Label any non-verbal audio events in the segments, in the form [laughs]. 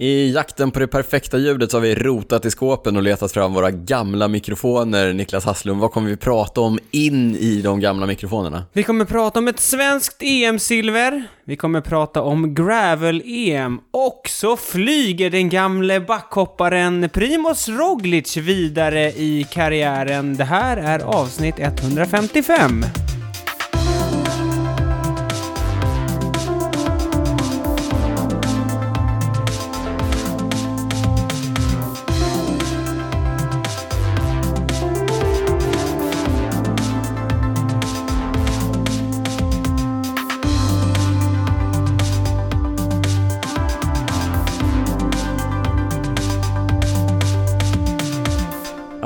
I jakten på det perfekta ljudet så har vi rotat i skåpen och letat fram våra gamla mikrofoner. Niklas Hasslum, vad kommer vi prata om in i de gamla mikrofonerna? Vi kommer prata om ett svenskt EM-silver, vi kommer prata om gravel-EM och så flyger den gamle backhopparen Primoz Roglic vidare i karriären. Det här är avsnitt 155.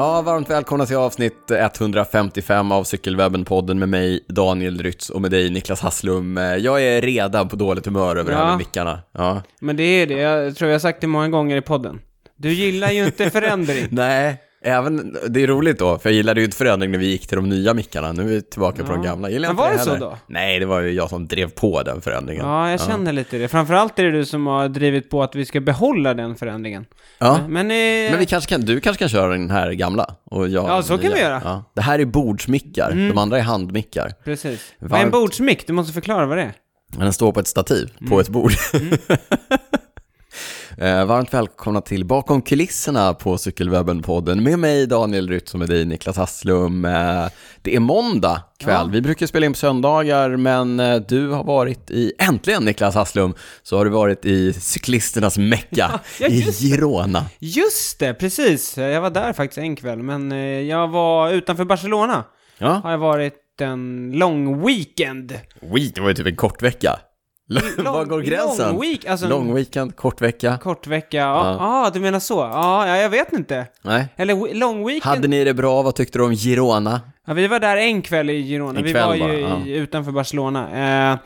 Ja, varmt välkomna till avsnitt 155 av Cykelwebben-podden med mig Daniel Rytz och med dig Niklas Hasslum. Jag är redan på dåligt humör över det här Ja. med mickarna. Ja. Men det är det, jag tror jag har sagt det många gånger i podden. Du gillar ju inte förändring. [laughs] Nej, även, det är roligt då, för jag gillade ju inte förändring när vi gick till de nya mickarna. Nu är vi tillbaka på Ja. de gamla. Gillar Men var det så heller. då? Nej, det var ju jag som drev på den förändringen. Ja, jag känner lite det. Framförallt är det du som har drivit på att vi ska behålla den förändringen. Ja. Men, eh, Men vi kanske kan, du kanske kan köra den här gamla och jag Ja, så den kan nya. vi göra. Ja. Det här är bordsmickar, Mm. de andra är handmickar. Precis. Vad är en Varmt. bordsmick? Du måste förklara vad det är. Den står på ett stativ Mm. på ett bord. [laughs] [laughs] eh, varmt välkomna till Bakom kulisserna på Cykelwebben-podden med mig Daniel Rytz och med dig Niklas Hasslum. Eh, det är måndag kväll, Ja. vi brukar spela in på söndagar men eh, du har varit i, äntligen Niklas Hasslum, så har du varit i cyklisternas mecka [laughs] Ja, i. Girona. Just det, precis. Jag var där faktiskt en kväll, men eh, jag var utanför Barcelona. Ja, Har jag varit en lång weekend. Wii, det var ju typ en kort vecka. Var går gränsen? Lång week, alltså Lång weekend, kort vecka? kort vecka. Ja, ah, du menar så. Ja, ja, jag vet inte. Nej. Eller lång weekend. Hade ni det bra? Vad tyckte du om Girona? Ja, vi var där en kväll i Girona. En vi var ju bara, i, ja. utanför Barcelona. Eh,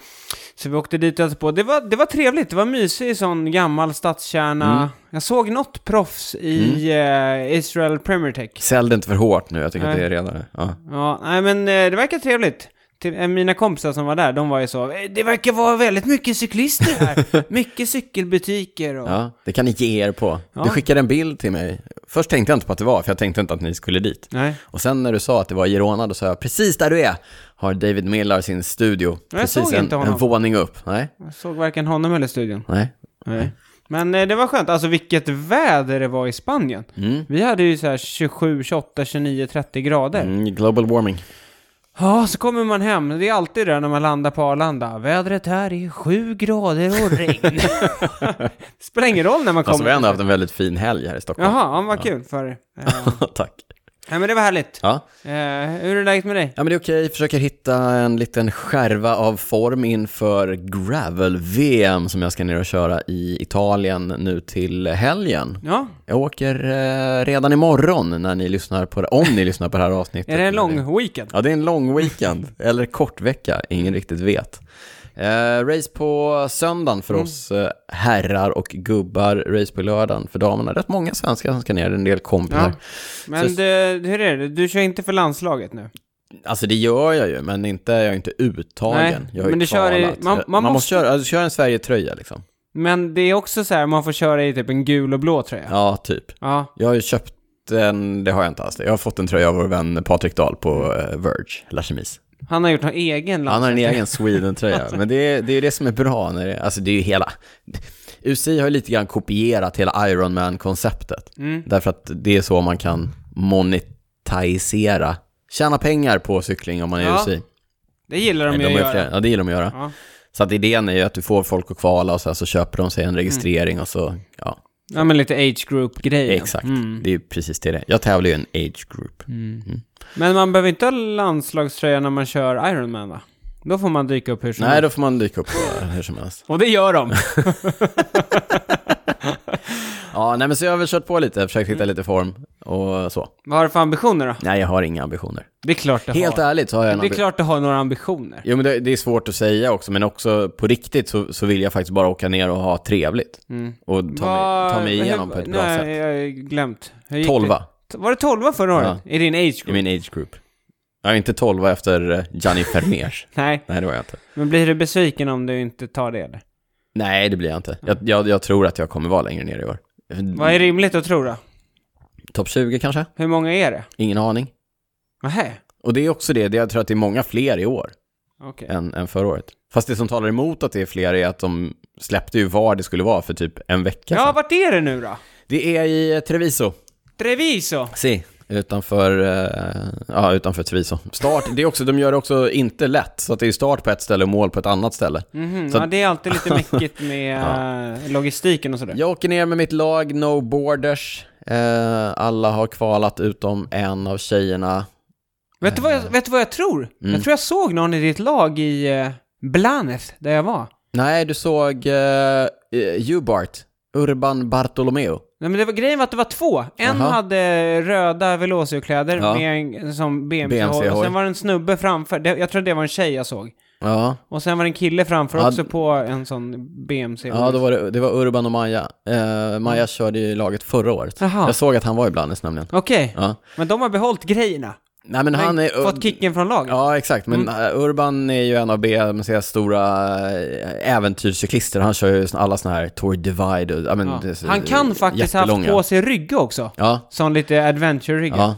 så vi åkte dit och hälsade på. Det var, det var trevligt. Det var mysigt, sån gammal stadskärna. Mm. Jag såg något proffs i eh, Israel Premier Tech. Sälj det inte för hårt nu, jag tycker att Nej. det är redan ja. Ja, nej men eh, det verkar trevligt. Till, eh, mina kompisar som var där, de var ju så, "Eh, det verkar vara väldigt mycket cyklister här. [laughs] mycket cykelbutiker och... ja, det kan ni ge er på. Ja. Du skickade en bild till mig. Först tänkte jag inte på att det var, för jag tänkte inte att ni skulle dit. Nej. Och sen när du sa att det var Girona, då sa jag precis där du är har David Millar sin studio. Jag precis såg en, inte honom. en våning upp. Nej, Jag såg varken honom eller studion. nej. Nej. Men eh, det var skönt, alltså vilket väder det var i Spanien. Mm. Vi hade ju så här 27, 28, 29, 30 grader. Mm, global warming. Ja, så kommer man hem. Det är alltid det när man landar på Arlanda. Vädret här är 7 grader och regn. [laughs] Spelar ingen roll när man kommer. Alltså vi har ändå haft en väldigt fin helg här i Stockholm. Jaha, ja, vad kul för. [laughs] Eh, Tack. Nej, men det var härligt. Ja. Eh, hur är läget med dig? Ja men det är okej, försöker hitta en liten skärva av form inför Gravel-VM som jag ska ner och köra i Italien nu till helgen. Ja, Jag åker eh, redan imorgon när ni lyssnar på det, om ni lyssnar på det här avsnittet. [laughs] är det en lång weekend? Ja, det är en lång weekend, eller kort vecka, ingen riktigt vet. Eh, race på söndagen för Mm. oss eh, herrar och gubbar, race på lördagen för damerna. Rätt många svenskar som ska ner, en del kompisar. Ja. Men Så- det, hur är det? Du kör inte för landslaget nu? Alltså det gör jag ju, men inte, jag är inte uttagen. Nej, jag har men du kör i- kvalat. man- man måste måste- köra, alltså, köra en Sverigetröja liksom. Men det är också så här, man får köra i typ en gul och blå tröja. Ja, typ. Ja. Jag har ju köpt en, det har jag inte alls. Jag har fått en tröja av vår vän Patrik Dahl på eh, Verge, La Chemise. Han har gjort någon egen Han har en egen Sweden-tröja, [laughs] men det är, det är det som är bra när det, alltså det är ju hela, UCI har ju lite grann kopierat hela Ironman-konceptet. Mm. Därför att det är så man kan monetisera, tjäna pengar på cykling om man är Ja, UCI. Det gillar de Nej, ju de att göra. Ja, det gillar de att göra. Ja. Så att idén är ju att du får folk att kvala och sen så köper de sig en registrering och så, ja, ja, men lite age group-grejer. exakt. Mm. Det är ju precis det det är. Jag tävlar ju i en age group. Men man behöver inte ha landslagströja när man kör Ironman va? Då får man dyka upp hur som Nej, helst. då får man dyka upp hur som helst. Och det gör de. [laughs] Ja, nej men så jag har väl kört på lite, försökt hitta lite form och så. Vad har du för ambitioner då? Nej, jag har inga ambitioner. Det är klart du Helt har. ärligt så har jag en Det är ambi- klart du har några ambitioner. Jo men det, det är svårt att säga också, men också på riktigt så, så vill jag faktiskt bara åka ner och ha trevligt. Mm. Och ta, mig, ta mig igenom på ett bra Nej, sätt. jag har glömt. Hur gick Tolva? Var det tolva förra året? I din age i group? min age group. Jag är inte tolva efter eh, Gianni [laughs] Vermeers. Nej, Nej, det var jag inte. men blir du besviken om du inte tar det eller? Nej, det blir jag inte. Jag, jag, jag tror att jag kommer vara längre ner i år. Vad är rimligt att tro då? Topp 20 kanske? Hur många är det? Ingen aning. Nähä, Och det är också det, det jag tror att det är många fler i år okej. än, än förra året. Fast det som talar emot att det är fler är att de släppte ju var det skulle vara för typ en vecka Ja, sedan. vart är det nu då? Det är i Treviso. Treviso? Si. Utanför, eh, ja, utanför Treviso. Start, det är också, de gör det också inte lätt, så att det är start på ett ställe och mål på ett annat ställe. Mhm, Så- ja, det är alltid lite [laughs] mäckigt med eh, logistiken och sådär. Jag åker ner med mitt lag, No Borders. Eh, alla har kvalat utom en av tjejerna. Vet, du vad jag, vet du vad jag tror? Mm. Jag tror jag såg någon i ditt lag i Blanes, där jag var. Nej, du såg uh, Ubart, Urban Bartolomeo. Nej, men det var, grejen var att det var två. En Jaha. hade röda Velocio-kläder Ja. med en som BMC, BMC-hoj. och sen var det en snubbe framför. Det, jag tror det var en tjej jag såg. Ja, Och sen var det en kille framför Ja, också på en sån BMC. ja då var det, det var Urban och Maja. Eh, Maja körde ju laget förra året. Jaha. Jag såg att han var i Blandes nämligen. Okej, Ja. men de har behållit grejerna. Nej men han är... Fått kicken från laget. Ja, exakt. Men Mm. eh, Urban är ju en av BMCs stora eh, äventyrscyklister. Han kör ju alla såna här Tour Divide och, men, Ja. Han kan faktiskt haft jättelånga. på sig rygge också. Ja, Sån lite adventure-rygge. ja.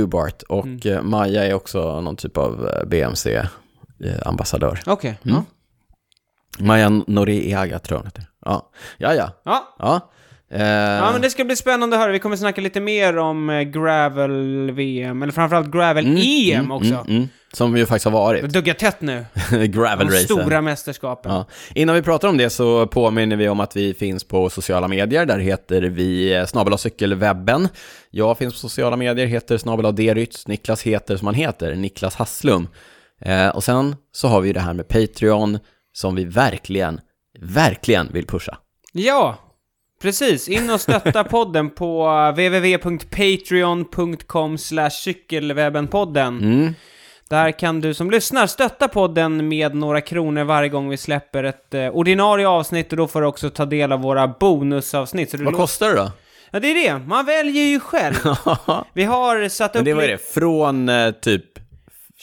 Ubart. Och Mm. eh, Maja är också någon typ av BMC-ambassadör. Okej. Mm. Ja. Maja Noriega tror jag hon heter. Ja, ja, ja. Ja. ja. Eh, ja, men det ska bli spännande att höra. Vi kommer snacka lite mer om eh, Gravel-VM, eller framförallt Gravel-EM mm, också. mm, mm. Som ju faktiskt har Det varit. duggar tätt nu. [laughs] De Gravel-racen. stora mästerskapen. Ja. Innan vi pratar om det så påminner vi om att vi finns på sociala medier. Där heter vi eh, snabel cykelwebben. Jag finns på sociala medier, heter snabel Derytz. Niklas heter som han heter, Niklas Hasslum. Eh, och sen så har vi ju det här med Patreon som vi verkligen, verkligen vill pusha. Ja, precis. In och stötta [laughs] podden på www.patreon.com cykelwebbenpodden. Mm. Där kan du som lyssnar stötta podden med några kronor varje gång vi släpper ett eh, ordinarie avsnitt och då får du också ta del av våra bonusavsnitt. Vad kostar det då? Ja, det är det. Man väljer ju själv. [laughs] Vi har satt upp... Men det var det, från eh, typ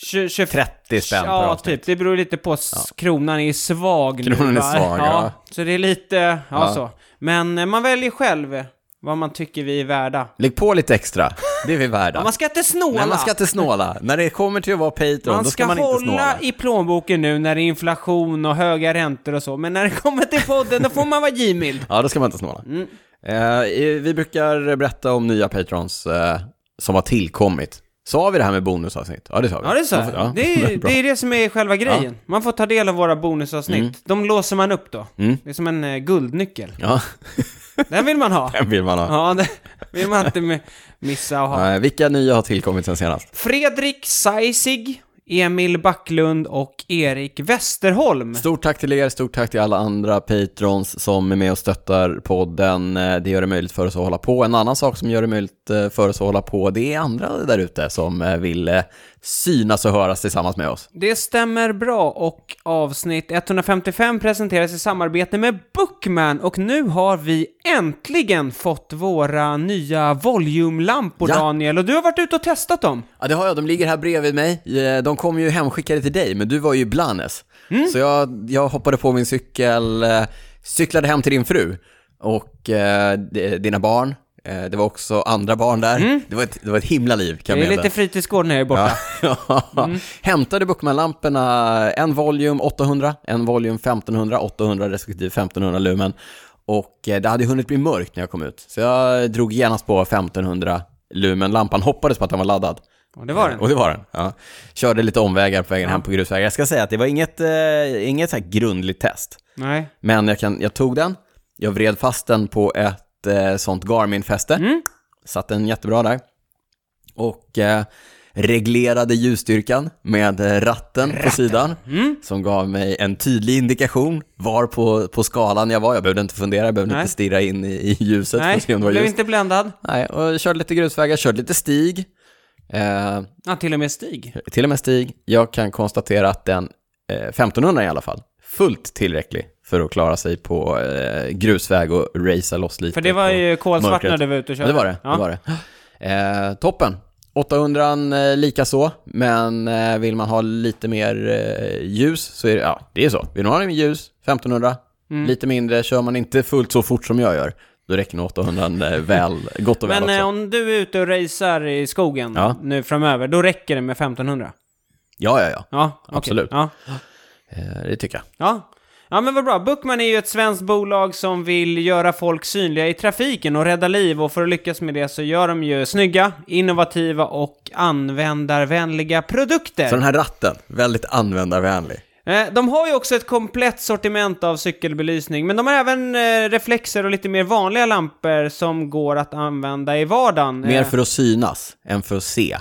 tju- tju- 30 spänn per Ja, avsnitt. typ. Det beror lite på. s- Kronan är svag nu, Kronan är va? svag, ja. Så det är lite, ja, Ja. så. Men eh, man väljer själv vad man tycker vi är värda. Lägg på lite extra, det är vi värda. [laughs] Man ska inte snåla. Nej, man ska inte snåla. När det kommer till att vara Patreon, Man då ska, ska man inte snåla. hålla i plånboken nu när det är inflation och höga räntor och så, men när det kommer till podden då får man vara givmild. [laughs] Ja, då ska man inte snåla. Mm. Eh, vi brukar berätta om nya patrons eh, som har tillkommit. Sa vi det här med bonusavsnitt? Ja, det sa vi. Ja, det är så. Ja, ja, det, är. [laughs] Mm. det är det som är själva grejen. Man får ta del av våra bonusavsnitt. De låser man upp då. Mm. Det är som en eh, guldnyckel. Ja, [laughs] Den vill man ha. den vill man ha. Ja, det vill man inte mi- missa att ha. Vilka nya har tillkommit sen senast? Fredrik Seisig, Emil Backlund och Erik Westerholm. Stort tack till er, stort tack till alla andra patrons som är med och stöttar podden. Eh, det gör det möjligt för oss att hålla på. En annan sak som gör det möjligt eh, för oss att hålla på, det är andra där ute som eh, vill synas och höras tillsammans med oss. Det stämmer bra och avsnitt 155 presenteras i samarbete med Bookman och nu har vi äntligen fått våra nya volumelampor Ja. Daniel och du har varit ute och testat dem. Ja, det har jag. De ligger här bredvid mig. Eh, De kom ju hemskickade till dig, men du var ju i Blanes. Så jag, jag hoppade på min cykel, eh, cyklade hem till din fru och eh, dina barn. Eh, Det var också andra barn där. Det, var ett, det var ett himla liv, kan Det är lite fritidsgård när jag är borta. Ja. [laughs] Hämtade Bookman-lamporna, en Volume 800, en Volume 1500, 800 respektive 1500 lumen. Och eh, det hade hunnit bli mörkt när jag kom ut. Så jag drog genast på 1500 lumen. Lampan hoppades på att den var laddad. Och det var den. Och det var den. Ja. Körde lite omvägar på vägen hem på grusvägar. Jag ska säga att det var inget, eh, inget så grundligt test. Nej. Men jag, kan, jag tog den, jag vred fast den på ett eh, sånt Garmin-fäste. Mm. Satt den jättebra där. Och eh, reglerade ljusstyrkan med eh, ratten, på sidan. Mm. Som gav mig en tydlig indikation var på, på skalan jag var. Jag behövde inte fundera, jag behövde Nej. inte stirra in i, i ljuset för Nej, att se om det var blev ljus. inte bländad. Nej, och jag körde lite grusvägar, körde lite stig. Eh, Ja, till och med Stig. till och med stig. Jag kan konstatera att den, eh, 1500 i alla fall, fullt tillräcklig för att klara sig på eh, grusväg och racea loss lite. För det var ju kolsvart när du var ute och Ja, körde. det var det. Ja. det, var det. Eh, toppen. 800 eh, lika så, men eh, vill man ha lite mer eh, ljus så är det, ja, det är så. Vill man ha lite mer ljus, 1500, Lite mindre, kör man inte fullt så fort som jag gör, då räcker nog 800 väl, gott och väl Men också. eh, om du är ute och racear i skogen Ja. nu framöver, då räcker det med 1500? Ja, ja, ja. Ja, okej. Absolut. Ja. Eh, det tycker jag. Ja. Ja men vad bra, Bookman är ju ett svenskt bolag som vill göra folk synliga i trafiken och rädda liv och för att lyckas med det så gör de ju snygga, innovativa och användarvänliga produkter. Så den här ratten, väldigt användarvänlig. Eh, De har ju också ett komplett sortiment av cykelbelysning, men de har även eh, reflexer och lite mer vanliga lampor som går att använda i vardagen. Mer Eh, för att synas än för att se.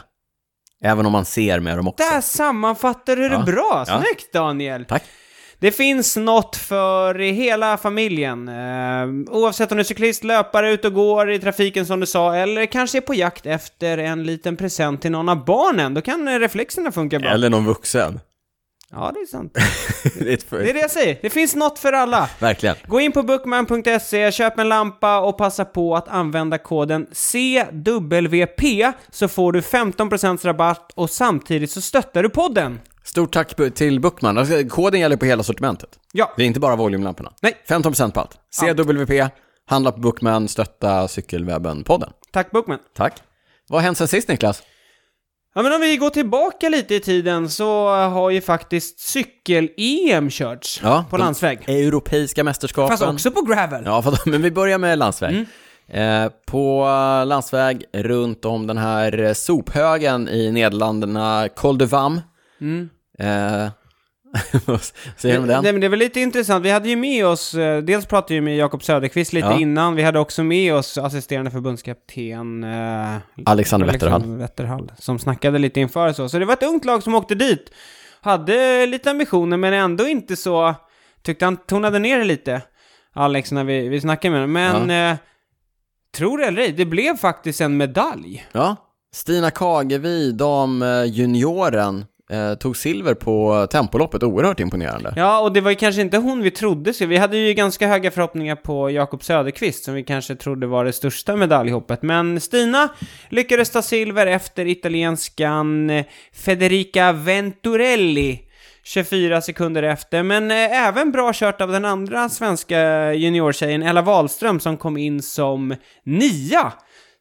Även om man ser med dem också. Där sammanfattar du det Ja. bra, snyggt Daniel! Tack. Det finns något för hela familjen. Eh, oavsett om du är cyklist, löpare, ute och går i trafiken som du sa, eller kanske är på jakt efter en liten present till någon av barnen. Då kan eh, reflexerna funka bra. Eller någon vuxen. Ja, det är sant. [laughs] det är. Det är det jag säger. Det finns något för alla. Verkligen. Gå in på bookman.se, köp en lampa och passa på att använda koden CWP så får du 15% rabatt och samtidigt så stöttar du podden. Stort tack till Bookman. Alltså, koden gäller på hela sortimentet. Ja, Det är inte bara volymlamporna. Nej. 15% på allt. CWP, handla på Bookman, stötta Cykelwebben-podden. tack Bookman. Tack. Vad har hänt sen sist Niklas? Ja, men om vi går tillbaka lite i tiden så har ju faktiskt cykel-EM körts Ja, på landsväg. Europeiska mästerskapen. Fast också på gravel. Ja, för, [laughs] men vi börjar med landsväg. Mm. Eh, på landsväg runt om den här sophögen i Nederländerna, Col de Vam. Mm. Eh, [laughs] säger om den? Nej, men det är väl lite intressant. Vi hade ju med oss, eh, dels pratade vi med Jakob Söderqvist lite Ja. innan, vi hade också med oss assisterande förbundskapten eh, Alexander Wetterhall. Wetterhall, som snackade lite inför så. Så det var ett ungt lag som åkte dit. Hade lite ambitioner, men ändå inte så... Tyckte han tonade ner det lite, Alex, när vi, vi snackade med honom. Men, eh, tror det eller ej, det blev faktiskt en medalj. Ja, Stina Kagevi, damjunioren, eh, tog silver på tempoloppet. Oerhört imponerande. Ja, och det var ju kanske inte hon vi trodde så. Vi hade ju ganska höga förhoppningar på Jakob Söderqvist som vi kanske trodde var det största medaljhoppet. Men Stina lyckades ta silver efter italienskan eh, Federica Venturelli. 24 sekunder efter, men eh, även bra kört av den andra svenska juniortjejen Ella Wahlström som kom in som nia.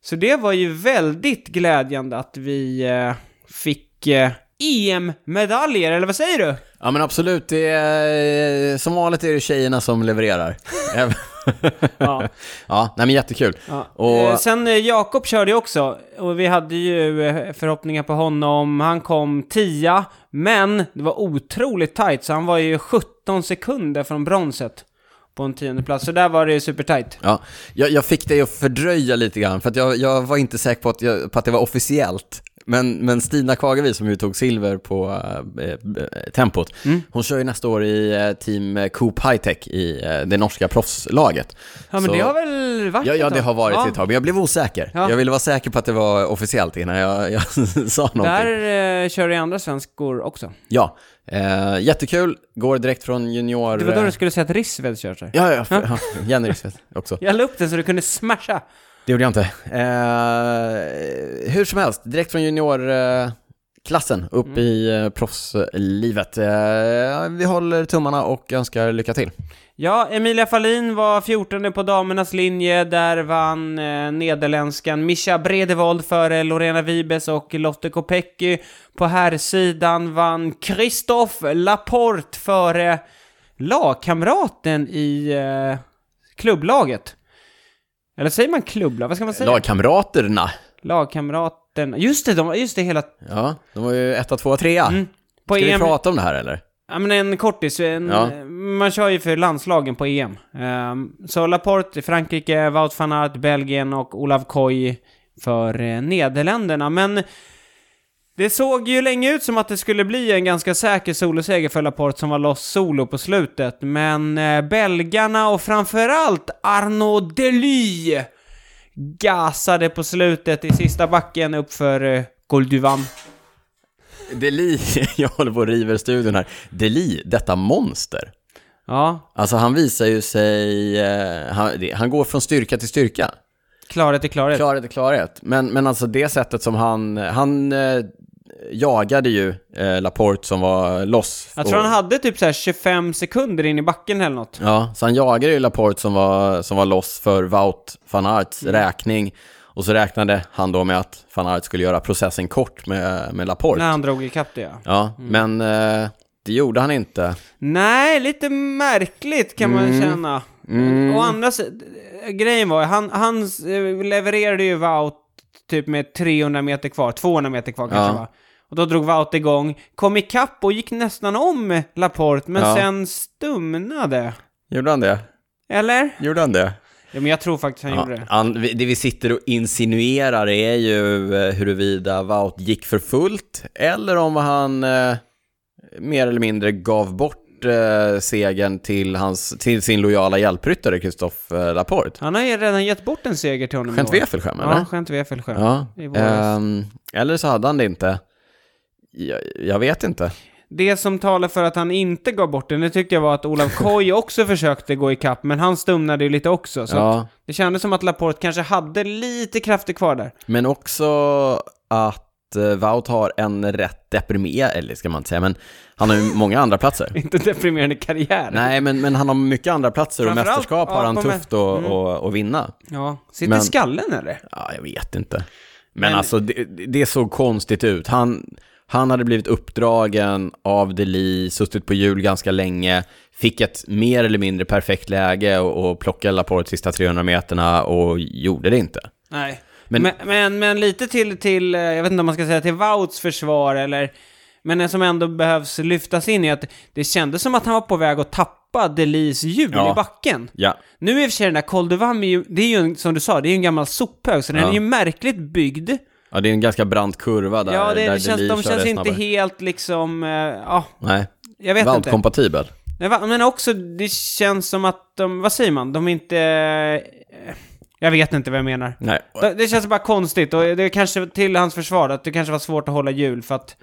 Så det var ju väldigt glädjande att vi eh, fick eh, EM-medaljer, eller vad säger du? Ja men absolut, det är, som vanligt är det tjejerna som levererar. [laughs] Ja. ja, nej men jättekul. Ja. Och- Eh, sen eh, Jakob körde ju också, och vi hade ju eh, förhoppningar på honom. Han kom 10 men det var otroligt tight, så han var ju 17 sekunder från bronset på en tionde plats. Så där var det ju supertight. Ja, jag, jag fick dig att fördröja lite grann, för att jag, jag var inte säker på att, jag, på att det var officiellt. Men, men Stina Kagevi som ju tog silver på eh, eh, tempot, Mm. hon kör ju nästa år i eh, team Coop Hightech i eh, det norska proffslaget. Ja, men Så- det har väl varit Ja, ja, det har varit ja. ett tag, men jag blev osäker. Ja. Jag ville vara säker på att det var officiellt innan jag, [laughs] jag sa någonting. Där eh, kör ju andra svenskor också. Ja, eh, jättekul, går direkt från junior... Det var då du skulle säga att Rissved kör sig. Ja, ja, för, ja. Jenny Rissved också. Jag la upp den så du kunde smasha. Det gjorde jag inte. Eh, hur som helst, direkt från juniorklassen upp Mm. i eh, proffslivet. Eh, vi håller tummarna och önskar lycka till. Ja, Emilia Fahlin var 14 på damernas linje. Där vann eh, nederländskan Mischa Bredevold före Lorena Vibes och Lotte Kopecky. På herrsidan vann Christophe Laporte före lagkamraten i eh, klubblaget. Eller säger man klubblag? Vad ska man säga? Lagkamraterna, Lagkamraten. Just det, de, just det hela... ja, de var ju etta, tvåa, trea. Mm. På Ska vi EM... prata om det här eller? Ja men en kortis, en, Ja. man kör ju för landslagen på EM. Ehm, så Laporte i Frankrike, Wout van Aert Belgien och Olav Koy för eh, Nederländerna. Men det såg ju länge ut som att det skulle bli en ganska säker soloseger för Laporte som var loss solo på slutet. Men eh, belgarna och framförallt Arnaud Dely gasade på slutet i sista backen uppför eh, Col du Vam. Deli, [laughs] jag håller på och river studion här. Deli, detta monster. Ja, Alltså han visar ju sig, eh, han, det, han går från styrka till styrka. klarhet är klarhet. Klarhet är klarhet. Men, men alltså det sättet som han, han eh, jagade ju eh, Laporte som var loss. Jag tror Och- han hade typ så här 25 sekunder in i backen eller något. Ja, så han jagade ju Laporte som var, som var loss för Wout van Aerts Mm. räkning. Och så räknade han då med att van Aert skulle göra processen kort med, med Laporte. När han drog ikapp det ja. Ja, Mm. men eh, det gjorde han inte. Nej, lite märkligt kan man känna. Mm. Å andra grejen var, han, han eh, levererade ju Wout typ med 300 meter kvar, 200 meter kvar kanske Ja. va? Och då drog Wout igång, kom ikapp och gick nästan om Laporte, men Ja. sen stumnade. Gjorde han det? Eller? Gjorde han det? Ja, men jag tror faktiskt han Ja, gjorde det. han, det vi sitter och insinuerar är ju eh, huruvida Wout gick för fullt eller om han eh, mer eller mindre gav bort eh, segern till, hans, till sin lojala hjälpryttare Christophe eh, Laporte. Han har ju redan gett bort en seger till honom Skämt år. Wefelschem, eller? Ja, skämt Wefelschem. Ja, ehm, eller så hade han det inte. Jag, jag vet inte. Det som talar för att han inte gav bort den, det tyckte jag var att Olav Koy [laughs] också försökte gå ikapp, men han stumnade ju lite också. Så Ja, det kändes som att Laporte kanske hade lite krafter kvar där. men också att eh, Wout har en rätt deprimerad, eller ska man inte säga, men han har ju [laughs] många andra platser. Inte deprimerande karriär. Nej, men, men han har mycket andra platser och mästerskap har ja, han på tufft att mm. att- att vinna. Ja, sitter Men- skallen eller? Ja, jag vet inte. Men, Men- alltså, det, det såg konstigt ut. Han, han hade blivit uppdragen av Deli, suttit på hjul ganska länge, fick ett mer eller mindre perfekt läge och, och plockade de sista 300 meterna och gjorde det inte. Nej. Men- Men, men, men, lite till, till, eh, jag vet inte om man ska säga till Wouts försvar eller, men det som ändå behövs lyftas in är att det kändes som att han var på väg att tappa Delis hjul Ja. i backen. Ja, Nu i och för sig den där Col de Vam är ju, det är ju som du sa, det är ju en gammal sophög, så den Ja. är ju märkligt byggd. Ja det är en ganska brant kurva där, ja, det, där det känns, de känns inte snabbare. helt liksom, eh, ja, Nej, jag vet inte. Va- Men också, det känns som att de, vad säger man, de inte... eh, Jag vet inte vad jag menar. Nej, Det, det känns bara konstigt, och det är kanske till hans försvar, att det kanske var svårt att hålla hjul, för att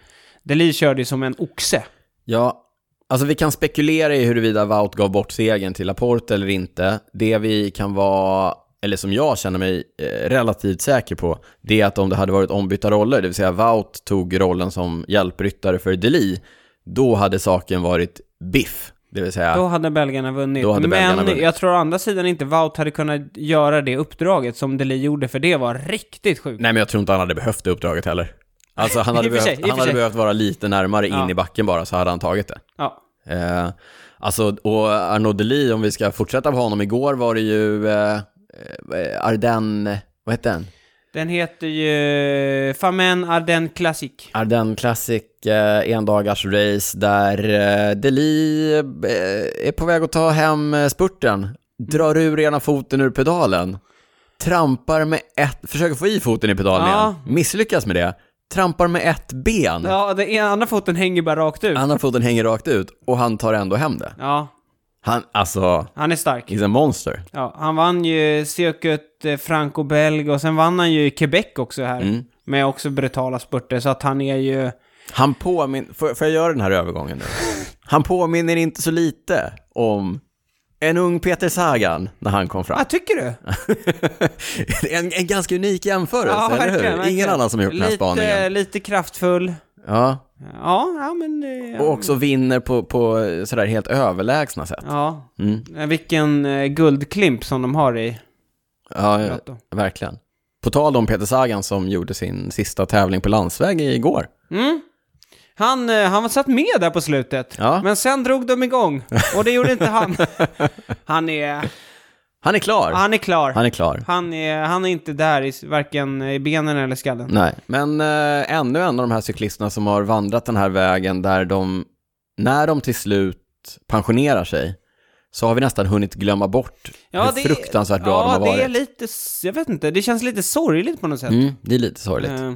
Deli körde ju som en oxe. Ja, alltså vi kan spekulera i huruvida Wout gav bort segern till Laporte eller inte. Det vi kan vara, eller som jag känner mig eh, relativt säker på, det är att om det hade varit ombytta roller, det vill säga Wout tog rollen som hjälpryttare för Deli, då hade saken varit biff. Det vill säga, Då hade belgarna vunnit. Hade Men belgarna vunnit. jag tror å andra sidan inte Wout hade kunnat göra det uppdraget som Deli gjorde, för det var riktigt sjukt. nej men jag tror inte han hade behövt det uppdraget heller. Alltså han [laughs] hade, sig, behövt, han hade behövt vara lite närmare in Ja. i backen bara, så hade han tagit det. Ja. Eh, alltså, och Arnaud Deli, om vi ska fortsätta på honom, igår var det ju eh, Ardennes, vad hette den? Den heter ju Famen Ardennes Classic. Ardennes Classic, eh, endagars race där eh, Deli eh, är på väg att ta hem eh, spurten, drar ur ena foten ur pedalen, trampar med ett, försöker få i foten i pedalen Ja. igen, misslyckas med det, trampar med ett ben, Ja, den andra foten hänger bara rakt ut. andra foten hänger rakt ut och han tar ändå hem det. Ja, Han, alltså, han är stark. he's a monster. Ja, han vann ju Circuit eh, Franco-Belg och sen vann han ju i Quebec också här. Mm. Med också brutala spurter, så att han är ju... Han påminner, får, får jag göra den här övergången nu? Han påminner inte så lite om en ung Peter Sagan när han kom fram. Ah, tycker du? [laughs] en, en ganska unik jämförelse, ja, eller hur? verkligen, verkligen. Ingen annan som har gjort den här lite, spaningen. Lite kraftfull. Ja, Ja, ja men... eh, och också vinner på, på sådär helt överlägsna sätt. Ja, Mm. Eh, vilken eh, guldklimp som de har i Ja, ja, verkligen. På tal om Peter Sagan som gjorde sin sista tävling på landsväg igår. Mm. Han, han var satt med där på slutet, Ja. men sen drog de igång. Och det gjorde inte han. [laughs] Han är, Han är klar. han är klar. Han är klar. Han är, han är inte där i varken i benen eller skallen. Nej, men eh, ännu en av de här cyklisterna som har vandrat den här vägen där de, när de till slut pensionerar sig, så har vi nästan hunnit glömma bort hur fruktansvärt bra ja, de har varit. det är lite, jag vet inte, det känns lite sorgligt på något sätt. Mm, det är lite sorgligt. Eh,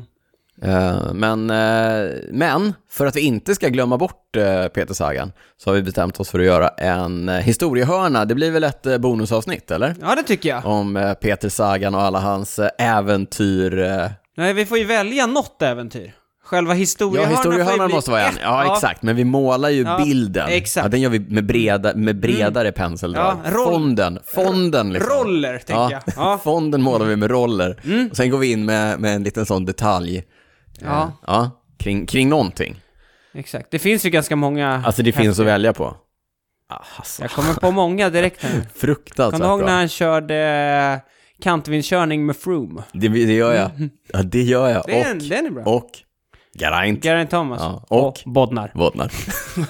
men, eh, men, för att vi inte ska glömma bort eh, Peter Sagan, så har vi bestämt oss för att göra en historiehörna. Det blir väl ett eh, bonusavsnitt, eller? ja, det tycker jag. Om eh, Peter Sagan och alla hans eh, äventyr. eh, Nej, vi får ju välja något äventyr. Själva Ja, historiehörnan ju historiehörnan måste vara en. ett- Ja, exakt. Men vi målar ju Ja, bilden. exakt. Ja, den gör vi med, breda, med bredare penseldrag. Ja, roll- Fonden, fonden liksom. Roller, tänker ja. jag. Ja. [laughs] Fonden målar vi med roller. Och sen går vi in med, med en liten sån detalj. Ja. Eh, ja. kring, kring någonting. Exakt. Det finns ju ganska många... Alltså det finns att häftiga. välja på. Ah, alltså, Jag kommer på många direkt här. [laughs] fruktansvärt Kommer du ihåg bra. när han körde kantvindskörning med Froome? Det, det gör jag. Ja, det gör jag. Den, och, den är bra. och Geraint Geraint Thomas. Ja, och- Bodnar. Bodnar.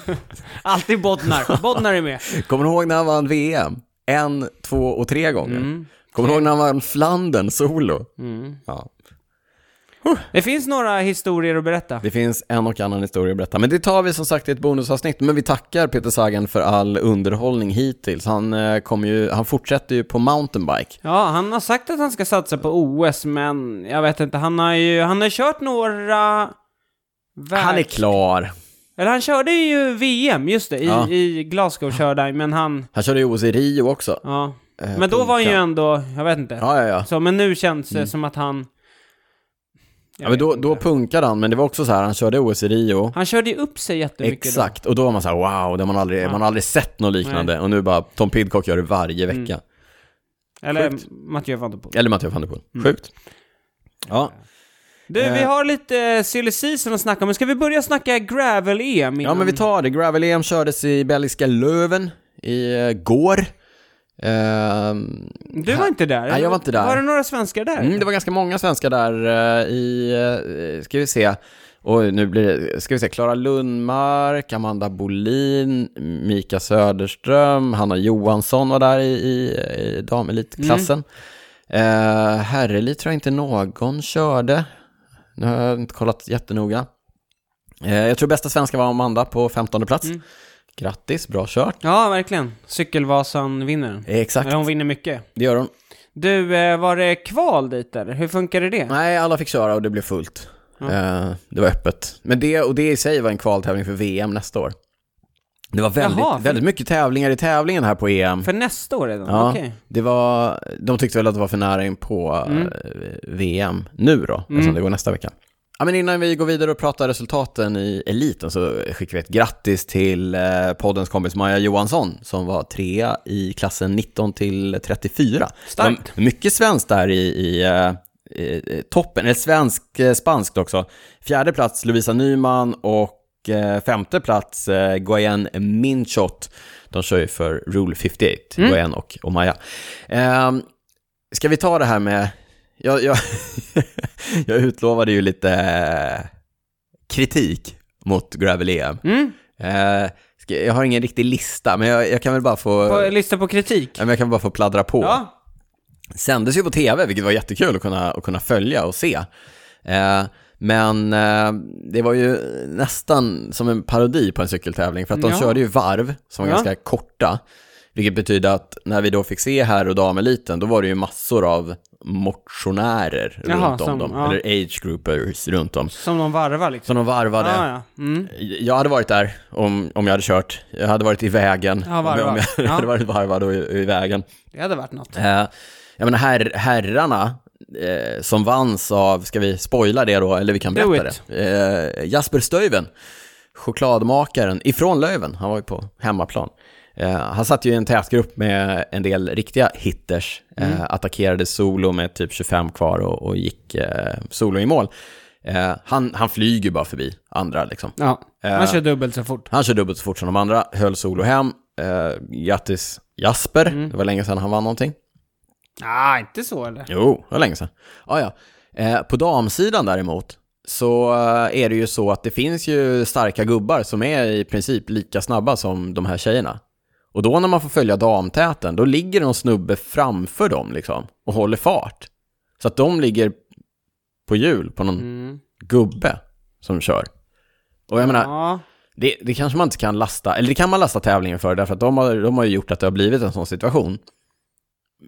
[laughs] Alltid Bodnar. Bodnar är med. [laughs] Kommer du ihåg när han vann VM? En, två och tre gånger. Mm. Kommer du ihåg när han vann Flandern solo? Mm. Ja. Det finns några historier att berätta. Det finns en och annan historia att berätta, men det tar vi som sagt i ett bonusavsnitt. Men vi tackar Peter Sagan för all underhållning hittills. Han, eh, kommer ju, han fortsätter ju på mountainbike. Ja, han har sagt att han ska satsa på OS, men jag vet inte, han har ju, han har kört några... Väg... Han är klar. Eller han körde ju VM, just det, i, Ja. i Glasgow körde han, men han... Han körde ju OS i Rio också. Ja. eh, Men då var han ju ändå, jag vet inte. Ja, ja, ja. Så, men nu känns det Mm. som att han... Ja men då, då punkade han, men det var också så här, han körde OS i Rio. Han körde ju upp sig jättemycket Exakt, och då var man så här, wow, det har man aldrig, Ja. man har aldrig sett något liknande. Och nu bara, Tom Pidcock gör det varje vecka. Mm. då. Eller Sjukt. Mathieu van der Poel. Eller Matteo van der Poel. Mm. Sjukt. Ja. Du, vi Eh. har lite silly season att snacka om, men ska vi börja snacka gravel-EM ja, men vi tar det. Gravel-EM kördes i belgiska Löven igår. Ehm, Du var inte där? Nej, jag var inte där. Var det några svenskar där? Mm, det var ganska många svenskar där eh, i, eh, ska vi se, och nu blir det, ska vi se, Klara Lundmark, Amanda Bolin, Mika Söderström, Hanna Johansson var där i, i, i damelitklassen. Eh, herrelit tror jag inte någon körde. Nu har jag inte kollat jättenoga. Eh, jag tror bästa svenska var Amanda på 15 plats. Mm. Grattis, bra kört. Ja, verkligen. Cykelvasan vinner. Exakt, Eller hon vinner mycket. det gör hon. Du, eh, var det kval dit eller? Hur funkade det? Nej, alla fick köra och det blev fullt. Ja. Eh, det var öppet. Men det, och det i sig var en kvaltävling för VM nästa år. Det var väldigt, Jaha, för- väldigt mycket tävlingar i tävlingen här på EM. För nästa år redan? Ja. Okej. Det var, de tyckte väl att det var för nära in på Mm. eh, VM nu då, Mm. eftersom det går nästa vecka. Ja, men innan vi går vidare och pratar resultaten i eliten så skickar vi ett grattis till eh, poddens kompis Maja Johansson som var trea i klassen 19 till 34. Starkt. Mycket svenskt där i, i, eh, i toppen, eller svensk, eh, spanskt också. Fjärde plats Lovisa Nyman och eh, femte plats eh, Goyen Minchot. De kör ju för Rule 58, Mm. Goyen och, och Maja. Eh, ska vi ta det här med, jag, jag, [laughs] jag utlovade ju lite eh, kritik mot Gravel EM. Mm. Eh, jag har ingen riktig lista, men jag, jag kan väl bara få... På, lista på kritik? Ja, men jag kan bara få pladdra på. Ja. Sändes ju på tv, vilket var jättekul att kunna, att kunna följa och se. Eh, men eh, det var ju nästan som en parodi på en cykeltävling, för att de Ja. körde ju varv som var Ja. ganska korta. Vilket betyder att när vi då fick se här och dameliten, då var det ju massor av motionärer Jaha, runt om som- dem, ja. eller age groupers runt om. Som de varvar liksom? Så de varvade. Ah, ja. Mm. Jag hade varit där om, om jag hade kört. Jag hade varit i vägen. Ja, jag, om jag [laughs] Ja. hade varit varvad och i, i vägen. Det hade varit något. Eh, jag menar herr, herrarna eh, som vanns av, ska vi spoila det då, eller vi kan berätta det. Eh, Jasper Stuyven, chokladmakaren ifrån Löven, han var ju på hemmaplan. Eh, han satt ju i en tätgrupp med en del riktiga hitters, eh, Mm. attackerade solo med typ 25 kvar och, och gick eh, solo i mål. Eh, han, han flyger bara förbi andra liksom. Ja, Eh, man kör dubbelt så fort. Han kör dubbelt så fort som de andra, höll solo hem. Eh, grattis Jasper, Mm. det var länge sedan han vann någonting. Ah, inte så eller? Jo, det var länge sedan. Ah, ja. eh, på damsidan däremot så eh, är det ju så att det finns ju starka gubbar som är i princip lika snabba som de här tjejerna. Och då när man får följa damtäten, då ligger någon snubbe framför dem liksom och håller fart. Så att de ligger på hjul på någon Mm. gubbe som kör. Och jag menar, Ja. det, det kanske man inte kan lasta, eller det kan man lasta tävlingen för, därför att de har, de har ju gjort att det har blivit en sån situation.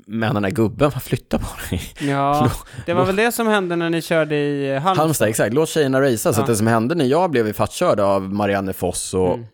Men den där gubben, vad flyttar på dig? Ja, [laughs] det var väl det som hände när ni körde i eh, Halmstad? Halmstad, exakt. Låt tjejerna racea. Så Ja. att det som hände när jag blev ifattkörd av Marianne Foss och Mm.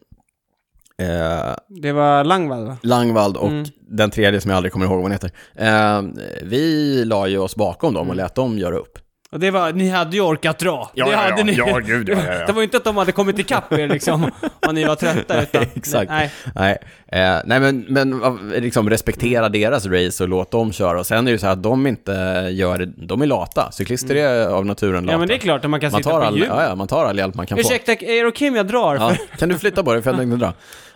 Eh, Det var Langvall va? Langvald och Mm. den tredje som jag aldrig kommer ihåg vad hon heter. Eh, vi la ju oss bakom dem och Mm. lät dem göra upp. Och det var, ni hade ju orkat dra. Ja, det ja, hade ja. ni. Ja, gud, ja, ja, ja. [laughs] Det var ju inte att de hade kommit ikapp er liksom, och ni var trötta, [laughs] utan... Exakt. Nej. Nej, eh, nej men, men liksom respektera deras race och låt dem köra. Och sen är det ju så här att de inte gör det, de är lata. Cyklister är av naturen lata. Mm. Ja, men det är klart att man kan man sitta tar på all, ja, ja, man tar all hjälp man kan få. Ursäkta, är det okej om jag drar? Ja, kan du flytta på dig för jag tänkte [laughs] dra.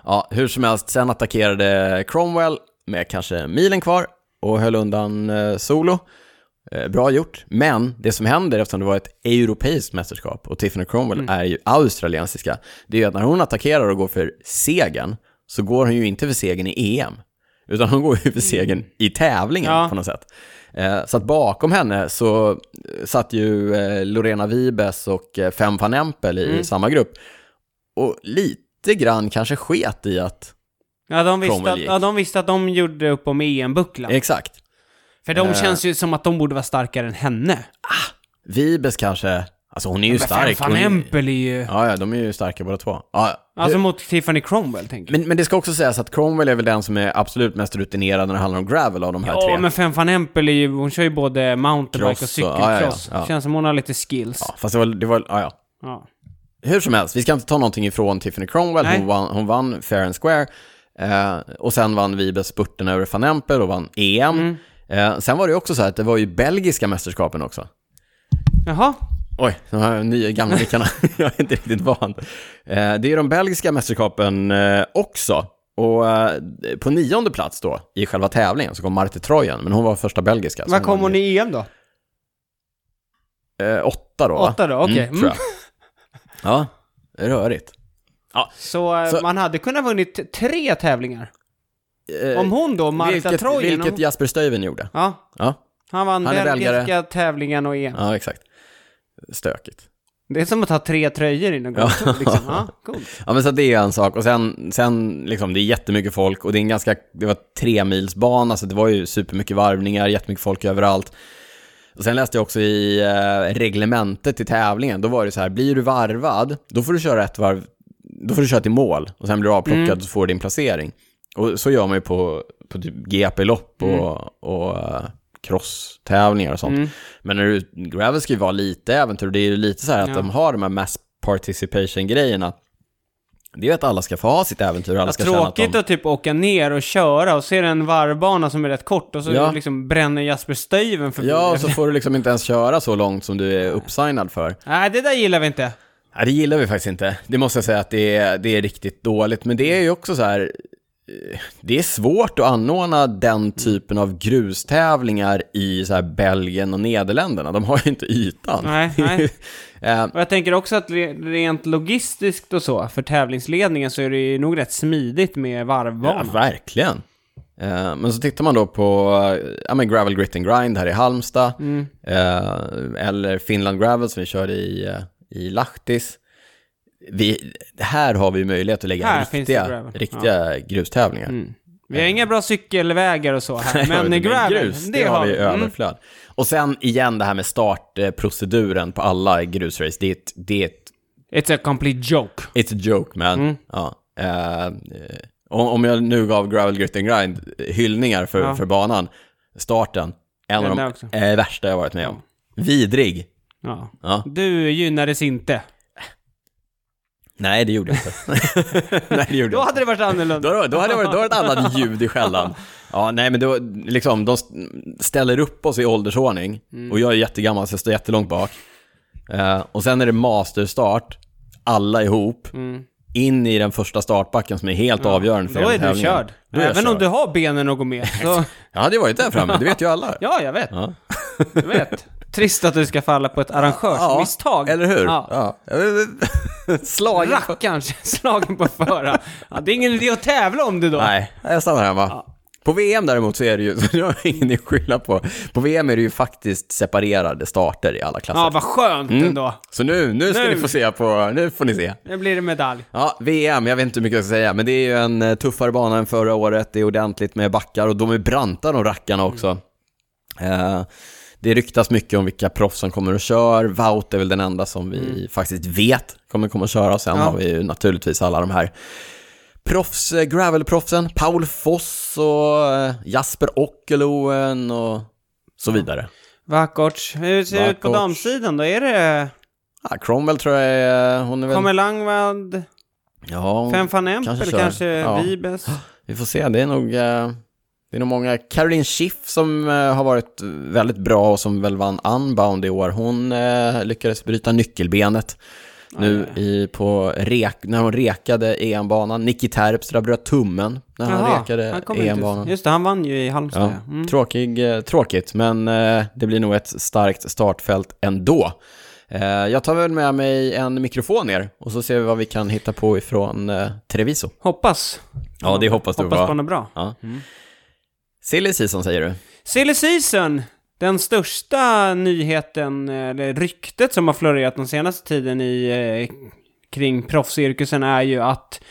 Ja, hur som helst, sen attackerade Cromwell med kanske milen kvar och höll undan eh, solo. Eh, bra gjort, men det som händer eftersom det var ett europeiskt mästerskap och Tiffany Cromwell Mm. är ju australiensiska, det är ju att när hon attackerar och går för segern så går hon ju inte för segern i EM, utan hon går ju för segern i tävlingen Ja. på något sätt. Eh, Så att bakom henne så satt ju Lorena Vibes och Fem van Empel i Mm. samma grupp. Och lite grann kanske sket i att... Ja, de visste att, ja, de visste att de gjorde upp om EM-bucklan. Exakt. För de Eh. känns ju som att de borde vara starkare än henne. Vibes kanske... Alltså hon är ju stark. Van Hon är- Empel är ju... Ja, ja, de är ju starka båda två. Ja, Alltså mot Tiffany Cromwell, tänker jag. men, men det ska också sägas att Cromwell är väl den som är absolut mest rutinerad när det handlar om gravel av de här Ja, tre. men Fem Van Empel är ju, hon kör ju både mountainbike och Cross och- ja, ja, ja, cykelcross. ja. Känns som hon har lite skills. Ja, fast det var... Det var ja, ja. Ja. Hur som helst, vi ska inte ta någonting ifrån Tiffany Cromwell. Hon vann, hon vann fair and square. Eh, och sen vann Vibes spurten över Van Empel och vann EM. Mm. Eh, sen var det också så här att det var ju belgiska mästerskapen också. Jaha. Oj, de här nya gamla mickarna. [laughs] [laughs] jag är inte riktigt van. Eh, det är de belgiska mästerskapen eh, också. Och eh, på nionde plats då, i själva tävlingen, så kom Marte Trojan, men hon var första belgiska. Vad kom hon i EM då? Eh, åtta då? Åtta då, okej. Mm, tror jag. Ja, rörigt. Så, eh, Så- man hade kunnat vunnit tre tävlingar. Eh, Om hon då, Marta vilket, Trojen... vilket Jasper Stuyven gjorde. Ja, Ja, han vann Han belgiska tävlingen och EM. ja exakt. Stökigt. Det är som att ha tre tröjor inom Ja. ja. liksom. Ja, [laughs] cool. Ja men så det är en sak och sen, sen liksom det är jättemycket folk och det är en ganska, det var tre mils bana så det var ju supermycket varvningar, jättemycket folk överallt. Och sen läste jag också i eh, reglementet till tävlingen, då var det så här, blir du varvad, då får du köra ett varv, då får du köra till mål och sen blir du avplockad Mm. och så får du din placering. Och så gör man ju på, på typ GP-lopp och, och eh, cross-tävlingar och sånt. Mm. Men när du, gravel ska ju vara lite äventyr, det är ju lite så här att Ja. de har de här mass participation-grejerna. Det är ju att alla ska få ha sitt äventyr, alla Ja, ska känna att tråkigt de... att typ åka ner och köra och se en varvbana som är rätt kort och så Ja. liksom bränner Jasper Stuyven förbi. Ja, och så får du liksom inte ens köra så långt som du är uppsignad för. Nej, det där gillar vi inte. Nej, det gillar vi faktiskt inte. Det måste jag säga att det är, det är riktigt dåligt. Men det är ju också så här, eh, det är svårt att anordna den typen av grustävlingar i så här Belgien och Nederländerna. De har ju inte ytan. Nej, nej. [laughs] Eh, Och jag tänker också att re- rent logistiskt och så, för tävlingsledningen så är det ju nog rätt smidigt med Ja, varvbana. verkligen. Eh, men så tittar man då på eh, ja, men Gravel Grit and Grind här i Halmstad, Mm. eh, eller Finland Gravel som vi körde i, i Lahtis. Vi, här har vi möjlighet att lägga Här det riktiga, riktiga grustävlingar. Mm. Vi har inga bra cykelvägar och så här, [laughs] men Men gravel, grus, det, har vi i Mm. Och sen igen det här med startproceduren på alla grusrace, det är ett, det är ett It's a complete joke. It's a joke man. Mm. Ja. Eh, om, jag nu gav Gravel Grit and Grind hyllningar för, Ja. för banan, starten, en av de eh, värsta jag varit med om. Vidrig. Ja. Ja. Du gynnades inte. Nej, det gjorde jag inte. [laughs] Nej, det gjorde Då hade det varit annorlunda. Då, då hade det varit, då var det ett annat ljud i skällan. [laughs] Ja, nej men då, liksom, de ställer upp oss i åldersordning Mm. och jag är jättegammal så jag står jättelångt bak. Eh, och sen är det masterstart, alla ihop, Mm. in i den första startbacken som är helt avgörande för Då är du körd. Då Även om körd. du har benen att gå med. Så, [laughs] Jag hade ju varit där framme, det vet ju alla. ja, jag vet. Ja. Jag vet. Trist att du ska falla på ett arrangörsmisstag. eller hur? Ja. Ja. [laughs] Slagen på... Rackarn, [laughs] slagen på förra. Ja, det är ingen idé att tävla om det då. Nej, jag stannar hemma. Ja. På VM däremot så är det ju, [laughs] så det har jag ingen att skylla på. På VM är det ju faktiskt separerade starter i alla klasser. Ja, vad skönt Mm. ändå. Så nu, nu ska Nu. ni få se på, nu får ni se. Nu blir det medalj. Ja, VM, jag vet inte hur mycket jag ska säga, men det är ju en eh, tuffare bana än förra året. Det är ordentligt med backar och de är branta de rackarna också. Eh, det ryktas mycket om vilka proffs som kommer och kör. Wout är väl den enda som vi faktiskt vet kommer komma och köra. Sen Ja. har vi ju naturligtvis alla de här proffs, eh, gravelproffsen, Paul Foss och eh, Jasper Ockeloen och så vidare. Vakoc. Hur ser det ut på damsidan då? Är det Ja, Cromwell tror jag är, hon är väl... Kommer Langvad, Ja, Fem van Empel, kanske kanske. Ja. Vibes? vi får se. Det är nog, eh, det är nog många. Caroline Schiff som eh, har varit väldigt bra och som väl vann Unbound i år. Hon eh, lyckades bryta nyckelbenet nu i, på rek, när hon rekade EM-banan. Nicky Terpstra bröt tummen när han Jaha, rekade. EM-banan. Just det, han vann ju i Halmstad. Ja. Mm. tråkig, eh, tråkigt, men det blir nog ett starkt startfält ändå. Jag tar väl med mig en mikrofon ner och så ser vi vad vi kan hitta på ifrån Treviso. Hoppas. Ja, det hoppas du Hoppas på något bra. Ja. Mm. Silly season säger du? Silly season! Den största nyheten, eller ryktet som har florerat den senaste tiden i, eh, kring proffscirkusen är ju att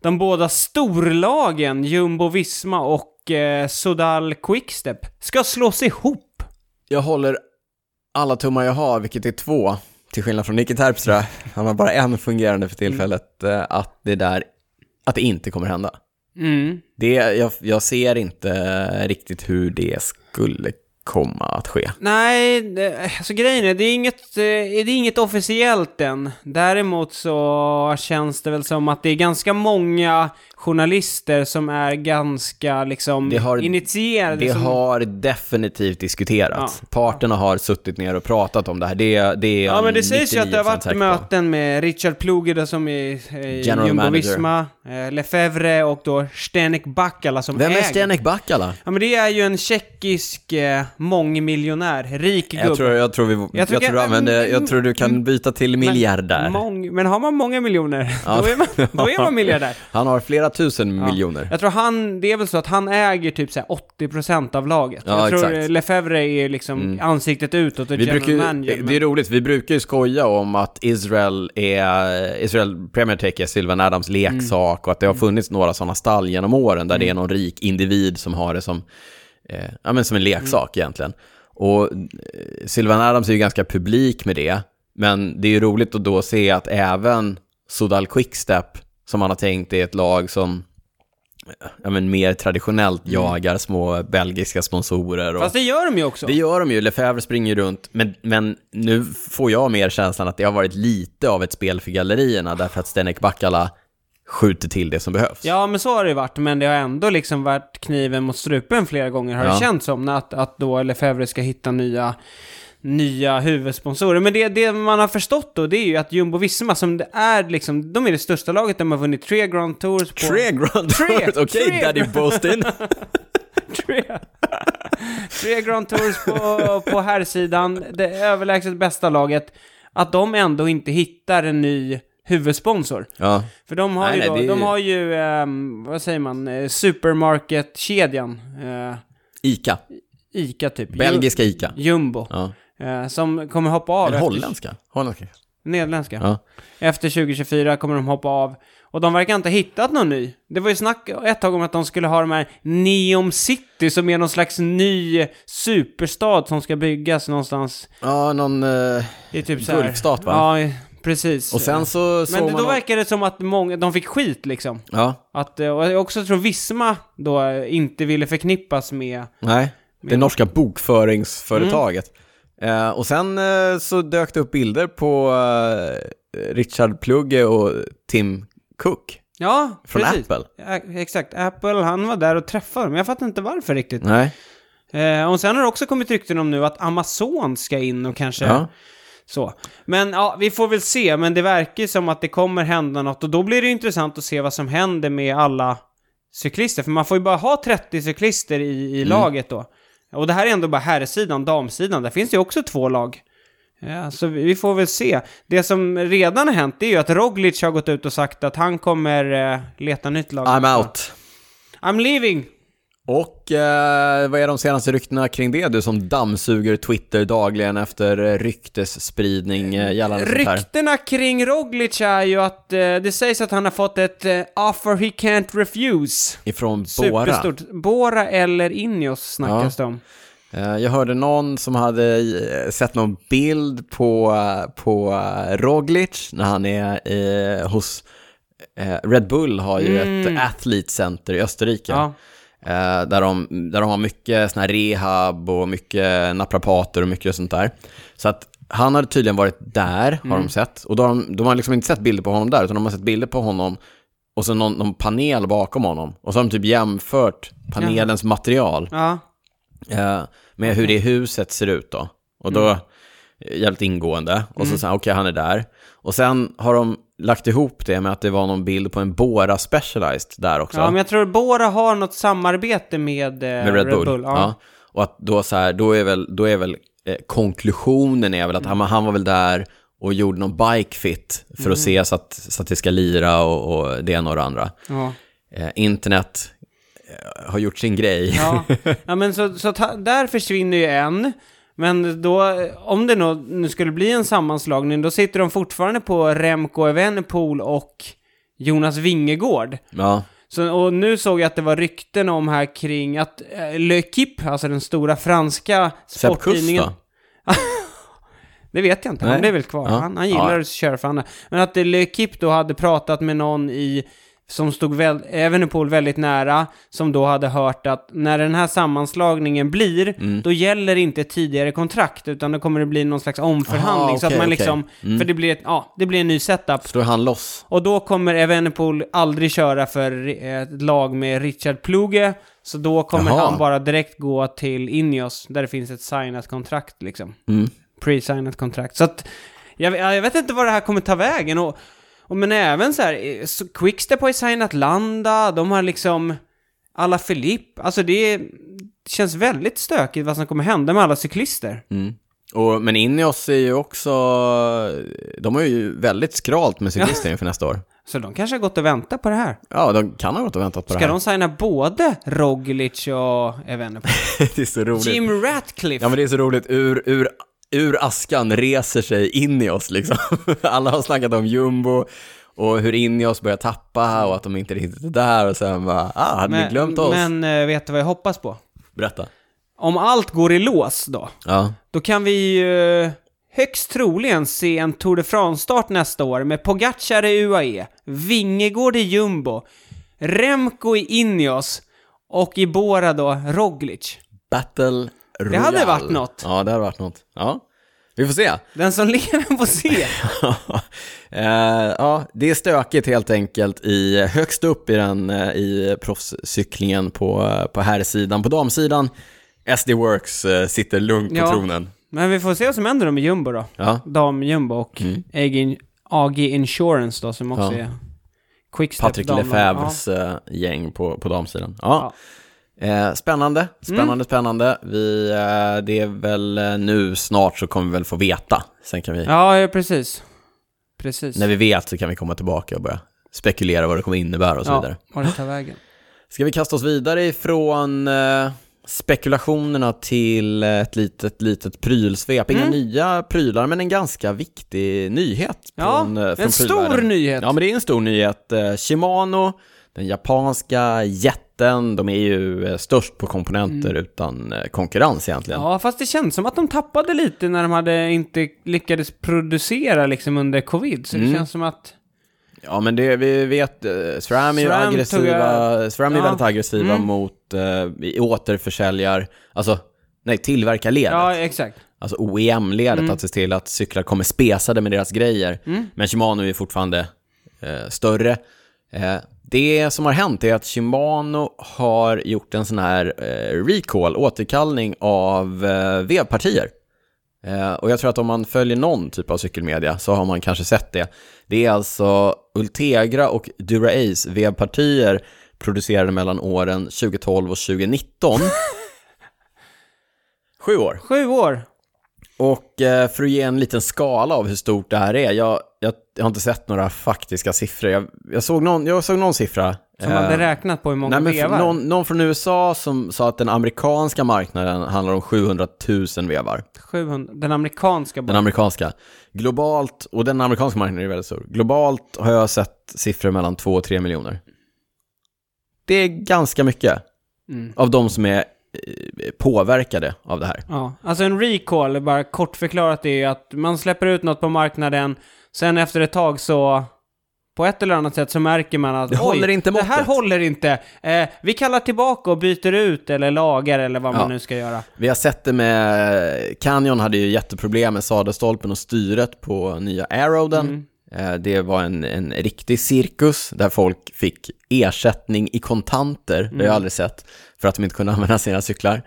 de båda storlagen, Jumbo Visma och eh, Sodal Quickstep, ska slås ihop. Jag håller alla tummar jag har, vilket är två, till skillnad från Nicky Terpstra. Han har bara en fungerande för tillfället, eh, att det där, att det inte kommer hända. Mm. Det, jag, jag ser inte riktigt hur det skulle komma att ske. Nej, det, alltså grejen är, det är inget, eh, det är inget officiellt än. Däremot så känns det väl som att det är ganska många journalister som är ganska liksom Det har- initierade. Det som, har definitivt diskuterats. Parterna har suttit ner och pratat om det här. Det, det är Ja men det sägs ju att det har 99% varit möten med Richard Pluge då, som är eh, General Jumbo manager. Visma, eh, Lefebvre och då Stenek Bakkala som Vem är äger. Stenek Bakkala? Ja men det är ju en tjeckisk eh, mångmiljonär, rik gubbe. Jag tror, jag, tror vi, jag, Jag tror du använder, jag tror du kan byta till miljardär. Mång, men har man många miljoner, Ja. då, är man, [laughs] då är man miljardär. Han har flera tusen Ja. miljoner. Jag tror han, det är väl så att han äger typ så här 80% av laget. Ja, jag tror exakt. Lefebvre är liksom Mm. ansiktet utåt och Vi general brukar, manager. det är roligt, vi brukar ju skoja om att Israel är, Israel Premier Tech är Sylvan Adams leksak och att det har funnits några sådana stall genom åren där det är någon rik individ som har det som, eh, ja, men som en leksak egentligen. Och eh, Sylvan Adams är ju ganska publik med det, men det är ju roligt att då se att även Sodal Quickstep, som man har tänkt är ett lag som ja, men mer traditionellt jagar små belgiska sponsorer. Och... Fast det gör de ju också. Det gör de ju, Lefebvre springer ju runt, men, men nu får jag mer känslan att det har varit lite av ett spel för gallerierna, därför att Stenek Bakkala skjuter till det som behövs. Ja, men så har det ju varit, men det har ändå liksom varit kniven mot strupen flera gånger, har Ja. det känts som, att, att då Lefebvre ska hitta nya, nya huvudsponsorer. Men det, det man har förstått då, det är ju att Jumbo Visma, som det är liksom, de är det största laget, de har vunnit tre Grand Tours på... Tre Grand Tours, okej tre. Daddy Boston. [laughs] tre, tre Grand Tours på, på herrsidan, det överlägset bästa laget, att de ändå inte hittar en ny huvudsponsor. ja, För de har Nej, ju, nej, då, är de ju- har ju ehm, vad säger man, eh, supermarket-kedjan, eh, Ica, ICA typ. belgiska Ica. Ju- Jumbo. Ja. Eh, som kommer hoppa av. Eller efter- holländska. holländska. Nederländska. Ja. Efter 2024 kommer de hoppa av. Och de verkar inte ha hittat någon ny. Det var ju snack ett tag om att de skulle ha de här Neom City som är någon slags ny superstad som ska byggas någonstans. ja, någon... Eh, är typ så här. Gulfstat, va? Ja, precis. och sen så såg Men man... då verkar det som att många, de fick skit liksom. Ja, Att, eh, och jag också tror Visma då eh, inte ville förknippas med... nej. Det Men- norska bokföringsföretaget. Mm. Eh, och sen eh, så dök det upp bilder på eh, Richard Plugge och Tim Cook Ja, från precis. Apple. Ja, exakt. Apple, han var där och träffade dem. Jag fattar inte varför riktigt. Nej. Eh, och sen har det också kommit rykten om nu att Amazon ska in och kanske Ja. Så. Men ja, vi får väl se. Men det verkar som att det kommer hända något och då blir det intressant att se vad som händer med alla cyklister. För man får ju bara ha 30 cyklister i, i Mm. laget då. Och det här är ändå bara herrsidan, damsidan. Där finns det ju också två lag. Ja, så vi får väl se. Det som redan har hänt är ju att Roglic har gått ut och sagt att han kommer eh, leta nytt lag. I'm out. I'm leaving! Och eh, vad är de senaste ryktena kring det? Du som dammsuger Twitter dagligen efter eh, ryktesspridning eh, gällande. Ryktena kring Roglic är ju att eh, det sägs att han har fått ett eh, offer he can't refuse. Ifrån Bora. Superstort. Bora eller Ineos snackas det om. Eh, jag hörde någon som hade eh, sett någon bild på, på Roglic när han är hos Red Bull har ju Mm. ett Athlete Center i Österrike. Ja. Eh, där, de, där de har mycket sån rehab och mycket naprapater och mycket sånt där. Så att han hade tydligen varit där, har de sett. Och då har de, de har liksom inte sett bilder på honom där, utan de har sett bilder på honom och så någon, någon panel bakom honom. Och så har de typ jämfört panelens material Ja. eh, med hur det huset ser ut då. Och då, Mm. Eh, jävligt ingående. Och så säger okej han är där. Och sen har de lagt ihop det med att det var någon bild på en Bora Specialized där också. ja, men jag tror Bora har något samarbete med, eh, med Red Bull. ja. ja. Och att då så här, då är väl, då är väl eh, konklusionen är väl att han, han var väl där och gjorde någon bike fit för Mm. att se så att, så att det ska lira och, och det ena och det andra. Ja. Eh, internet eh, har gjort sin grej. Ja, [laughs] ja men så, så ta, där försvinner ju en. Men då, om det nu skulle bli en sammanslagning, då sitter de fortfarande på Remco Evenepoel och Jonas Vingegård. Ja, Så, och nu såg jag att det var rykten om här kring att eh, Le Equipe, alltså den stora franska sporttidningen... [laughs] Det vet jag inte, Nej. han är väl kvar. Ja. Han, han gillar Ja. att köra för andra. Men att Le Equipe då hade pratat med någon i som stod väl, Evenepoel väldigt nära, som då hade hört att när den här sammanslagningen blir, Mm. då gäller inte tidigare kontrakt, utan då kommer det bli någon slags omförhandling, Aha, så att man liksom, Mm. för det blir, ett, ja, det blir en ny setup. är han loss. Och då kommer Evenepoel aldrig köra för ett lag med Richard Pluge, så då kommer Jaha. han bara direkt gå till Ineos, där det finns ett signat kontrakt liksom. Mm. Pre-signat kontrakt. Så att, jag, jag vet inte vad det här kommer ta vägen. Och, och men även så här, eh, så Quickstep har ju signat Landa, de har liksom alla Filip, alltså det, är- det känns väldigt stökigt vad som kommer hända med alla cyklister. Mm. Och, men Ineos är ju också, de har ju väldigt skralt med cyklister inför nästa år. Så de kanske har gått och väntat på det här. Ja, de kan ha gått och väntat på Ska det här. de signa både Roglic och Evenepoel? [laughs] det är så roligt. Jim Ratcliffe! Ja, men det är så roligt. Ur, ur, ur askan reser sig Ineos liksom. [laughs] Alla har snackat om jumbo och hur Ineos börjar tappa och att de inte riktigt är där och sen bara, ah, hade ni glömt oss? Men eh, vet du vad jag hoppas på? Berätta. Om allt går i lås då, Ja. då kan vi ju högst troligen se en Tour de France-start nästa år med Pogacar i UAE, Vingegård i Jumbo, Remco i Ineos och i Bora då Roglic. Battle Royale. hade varit något. Ja, det hade varit något. Ja, vi får se. Den som lever får se. [laughs] Eh, ja, det är stökigt helt enkelt i, högst upp i, den, eh, i proffscyklingen på, eh, på herrsidan. På damsidan, SD Works sitter lugnt på Ja. tronen. Men vi får se vad som händer med Jumbo då. Ja, Dam-Jumbo och AG, AG Insurance då som också Ja. är Quickstep Patrik. Lefebvres eh, gäng på, på damsidan. Ja. Eh, spännande, spännande, Mm. spännande. Vi, eh, det är väl eh, nu snart så kommer vi väl få veta. Sen kan vi, Ja, ja precis. Precis. när vi vet så kan vi komma tillbaka och börja spekulera vad det kommer innebära och så ja, vidare. vad det tar vägen. [laughs] Ska vi kasta oss vidare ifrån eh, spekulationerna till ett litet, litet prylsvep? Inga Mm. nya prylar, men en ganska viktig nyhet Ja, från, eh, från en stor nyhet. Ja, men det är en stor nyhet. Eh, Shimano, den japanska jätten, de är ju eh, störst på komponenter utan eh, konkurrens egentligen. Mm. Ja, fast det känns som att de tappade lite när de hade inte lyckades producera liksom under covid. Så det Mm. känns som att... Ja, men det vi vet, eh, SRAM är ju SRAM aggressiva, jag- SRAM är Ja. väldigt aggressiva Mm. mot eh, återförsäljar, alltså nej, tillverkarledet. Ja, exakt. Alltså OEM-ledet, Mm. att se till att cyklar kommer spesade med deras grejer. Mm. Men Shimano är fortfarande eh, större. Eh, det som har hänt är att Shimano har gjort en sån här eh, recall, återkallning av vevpartier. Eh, och jag tror att om man följer någon typ av cykelmedia så har man kanske sett det. Det är alltså Ultegra och Dura-Ace vevpartier producerade mellan åren 2012 och 2019. [laughs] Sju år. Sju år. Och för att ge en liten skala av hur stort det här är, jag, jag, jag har inte sett några faktiska siffror. Jag, jag, såg, någon, jag såg någon siffra. Som eh, hade räknat på hur många nej, vevar. någon, någon från USA som sa att den amerikanska marknaden handlar om 700 000 vevar. 700. Den amerikanska Den bara. amerikanska. Globalt, och den amerikanska marknaden är väldigt stor. Globalt har jag sett siffror mellan 2 och 3 miljoner. Det är ganska mycket Mm. av de som är eh, påverkade av det här. Ja, alltså en recall, bara kort förklarat, är ju att man släpper ut något på marknaden, sen efter ett tag så på ett eller annat sätt så märker man att Det håller inte det här måttet." håller inte. Eh, vi kallar tillbaka och byter ut eller lagar eller vad Ja. man nu ska göra. Vi har sett det med, Canyon hade ju jätteproblem med sadelstolpen och styret på nya Aeroden. Mm. Eh, Det var en, en riktig cirkus där folk fick ersättning i kontanter, det har Mm. jag aldrig sett, för att de inte kunde [laughs] använda sina cyklar.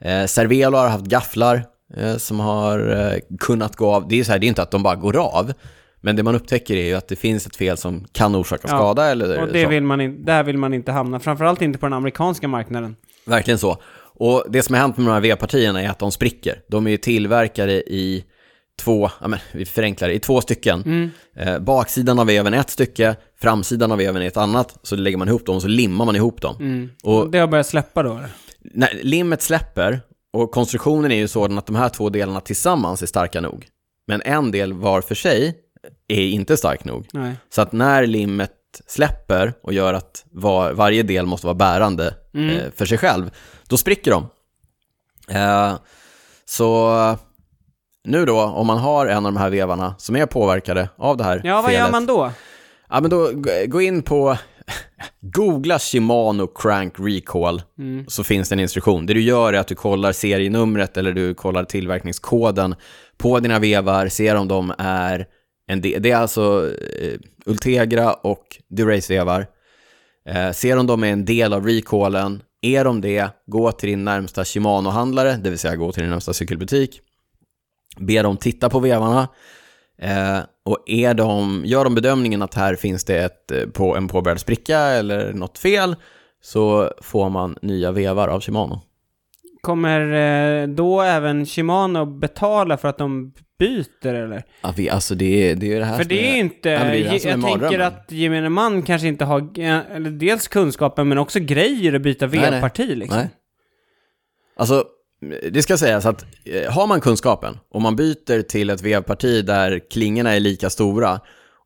Eh, Cervelo har haft gafflar eh, som har eh, kunnat gå av. Det är så här, det är inte att de bara går av, men det man upptäcker är ju att det finns ett fel som kan orsaka Ja, skada eller Och det så. vill man in, där vill man inte hamna, framförallt inte på den amerikanska marknaden. Verkligen så. Och det som har hänt med de här V-partierna är att de spricker. De är ju tillverkade i två, ja men vi förenklar det, i två stycken. Mm. Eh, baksidan av veven är ett stycke, framsidan av veven är ett annat. Så lägger man ihop dem och så limmar man ihop dem. Mm. Och- Och det har börjat släppa då? När limmet släpper, och konstruktionen är ju sådan att de här två delarna tillsammans är starka nog. Men en del var för sig är inte stark nog. Nej. Så att när limmet släpper och gör att var, varje del måste vara bärande Mm. eh, för sig själv, då spricker de. Eh, så nu då, om man har en av de här vevarna som är påverkade av det här Ja, vad felet, gör man då? Ja, men då gå in på, [laughs] googla Shimano Crank Recall, Mm. så finns det en instruktion. Det du gör är att du kollar serienumret eller du kollar tillverkningskoden på dina vevar, ser om de är en del. Det är alltså eh, Ultegra och Durace-vevar. Eh, ser om de är en del av recallen. Är de det, gå till din närmsta Shimano-handlare, det vill säga gå till din närmsta cykelbutik. Be dem titta på vevarna. Eh, och är de, gör de bedömningen att här finns det ett, eh, på, en påbörjad spricka eller något fel, så får man nya vevar av Shimano. Kommer eh, då även Shimano betala för att de byter eller? Ja, vi, alltså det, är- det är det här För det är inte, Ja, det är är jag tänker att gemene man kanske inte har, eh, eller dels kunskapen men också grejer att byta vevparti liksom. Nej. Alltså, det ska sägas att eh, har man kunskapen och man byter till ett vevparti där klingorna är lika stora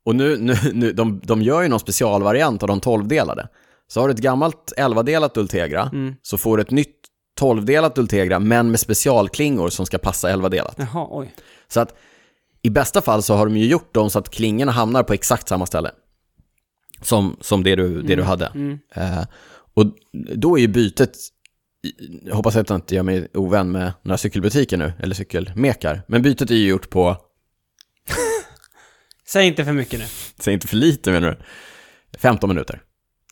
och nu, nu, nu de, de gör ju någon specialvariant av de 12-delade. Så har du ett gammalt 11-delat Ultegra Mm. så får du ett nytt 12-delat Ultegra men med specialklingor som ska passa 11-delat. Jaha, oj. Så att i bästa fall så har de ju gjort dem så att klingorna hamnar på exakt samma ställe. Som, som det, du, det du hade. Mm. Eh, och då är ju bytet, jag hoppas att jag inte gör mig ovän med några cykelbutiker nu, eller cykelmekar, men bytet är ju gjort på, [laughs] Säg inte för mycket nu. säg inte för lite menar du, 15 minuter.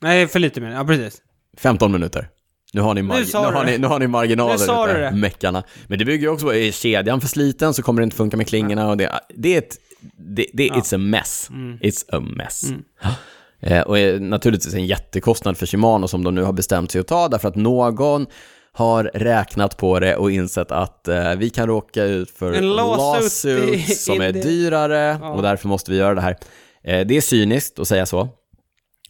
Nej, för lite mer. Ja, precis. 15 minuter. Nu har ni, nu du har ni, nu har ni marginaler Nu ute, meckarna. Men det bygger ju också på, är kedjan för sliten så kommer det inte funka med klingorna och det, det är ett, det, det, Ja. it's a mess. Mm. It's a mess. Mm. [gasps] Eh, och är naturligtvis en jättekostnad för Shimano som de nu har bestämt sig att ta därför att någon har räknat på det och insett att eh, vi kan råka ut för En lawsuit i- som är det- dyrare Ja. och därför måste vi göra det här. Eh, det är cyniskt att säga så,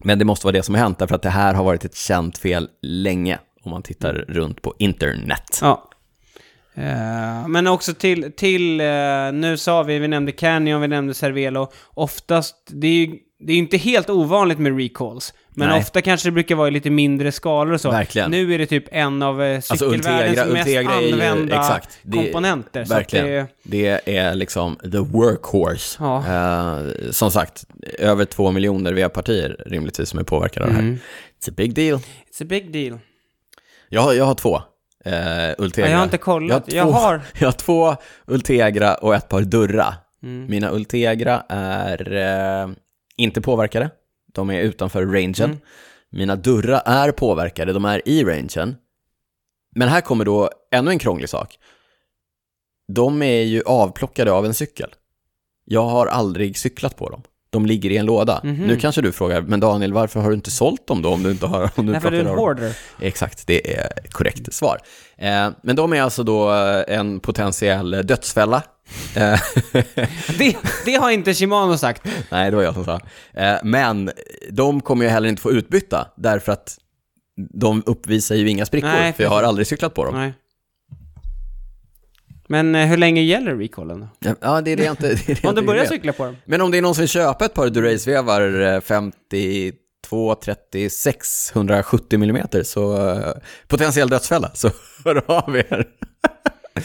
men det måste vara det som har hänt därför att det här har varit ett känt fel länge om man tittar runt på internet. Ja. Eh, men också till, till eh, nu sa vi, vi nämnde Canyon, vi nämnde Cervelo. Oftast, det är ju det är inte helt ovanligt med recalls. Men Nej. ofta kanske det brukar vara i lite mindre skalor och så. Verkligen. Nu är det typ en av eh, cykelvärldens Ultegra- mest är ju- använda exakt. Det- komponenter. Verkligen. det, Det är liksom the workhorse. Ja. Eh, som sagt, över två miljoner V-partier rimligtvis som är påverkade av det här. Mm. It's a big deal. it's a big deal. Jag har, jag har två uh, Ultegra. Ja, jag har inte kollat. Jag har Jag två- har... [laughs] Jag har två Ultegra och ett par Durra. Mm. Mina Ultegra är eh, inte påverkade. De är utanför rangen. Mm. Mina Durra är påverkade, de är i rangen. Men här kommer då ännu en krånglig sak. De är ju avplockade av en cykel. Jag har aldrig cyklat på dem. De ligger i en låda. Mhm. Nu kanske du frågar, men Daniel, varför har du inte sålt dem då om du inte har om du Därför är du plockar en hoarder. Exakt, det är korrekt svar. Eh, men de är alltså då eh, en potentiell dödsfälla. Eh, [laughs] Det, det har inte Shimano sagt. Nej, det var jag som sa. Eh, men de kommer ju heller inte få utbytta, därför att de uppvisar ju inga sprickor, Nej, för jag har aldrig cyklat på dem. Nej. Men eh, hur länge gäller recallen? Ja, det är det jag inte... [laughs] Det är det Om du börjar vet. cykla på dem? Men om det är någon som vill köpa ett par Durace-vevar eh, 52, 36, 170 mm så eh, potentiell dödsfälla, [laughs] så hör av er.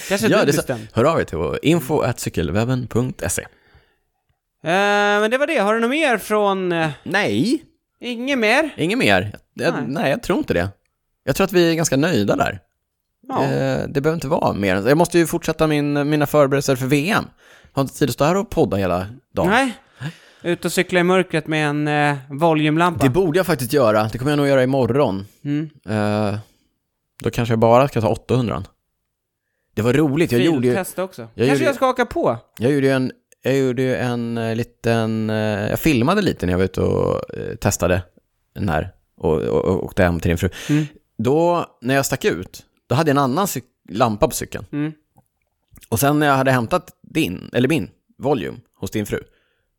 Kanske Ja, du bestämt. Hör av er till info cykelwebben.se. men det var det. Har du något mer från... Eh, Nej, inget mer? inget mer. Jag, Nej. nej. jag tror inte det. Jag tror att vi är ganska nöjda där. Ja. Eh, det behöver inte vara mer. Jag måste ju fortsätta min, mina förberedelser för VM. Har inte tid att stå här och podda hela dagen. Nej. Ut och cykla i mörkret med en eh, volymlampa. Det borde jag faktiskt göra. Det kommer jag nog göra imorgon. Mm. Eh, då kanske jag bara ska ta 800. Det var roligt. Jag gjorde ju, Filtest också. jag Kanske gjorde- jag ska haka på. jag gjorde ju en, jag gjorde ju en eh, liten, eh, jag filmade lite när jag var ute och testade den här och, och, och åkte hem till din fru. Mm. Då, när jag stack ut, då hade jag en annan lampa på cykeln. Mm. Och sen när jag hade hämtat din, eller min, volume hos din fru.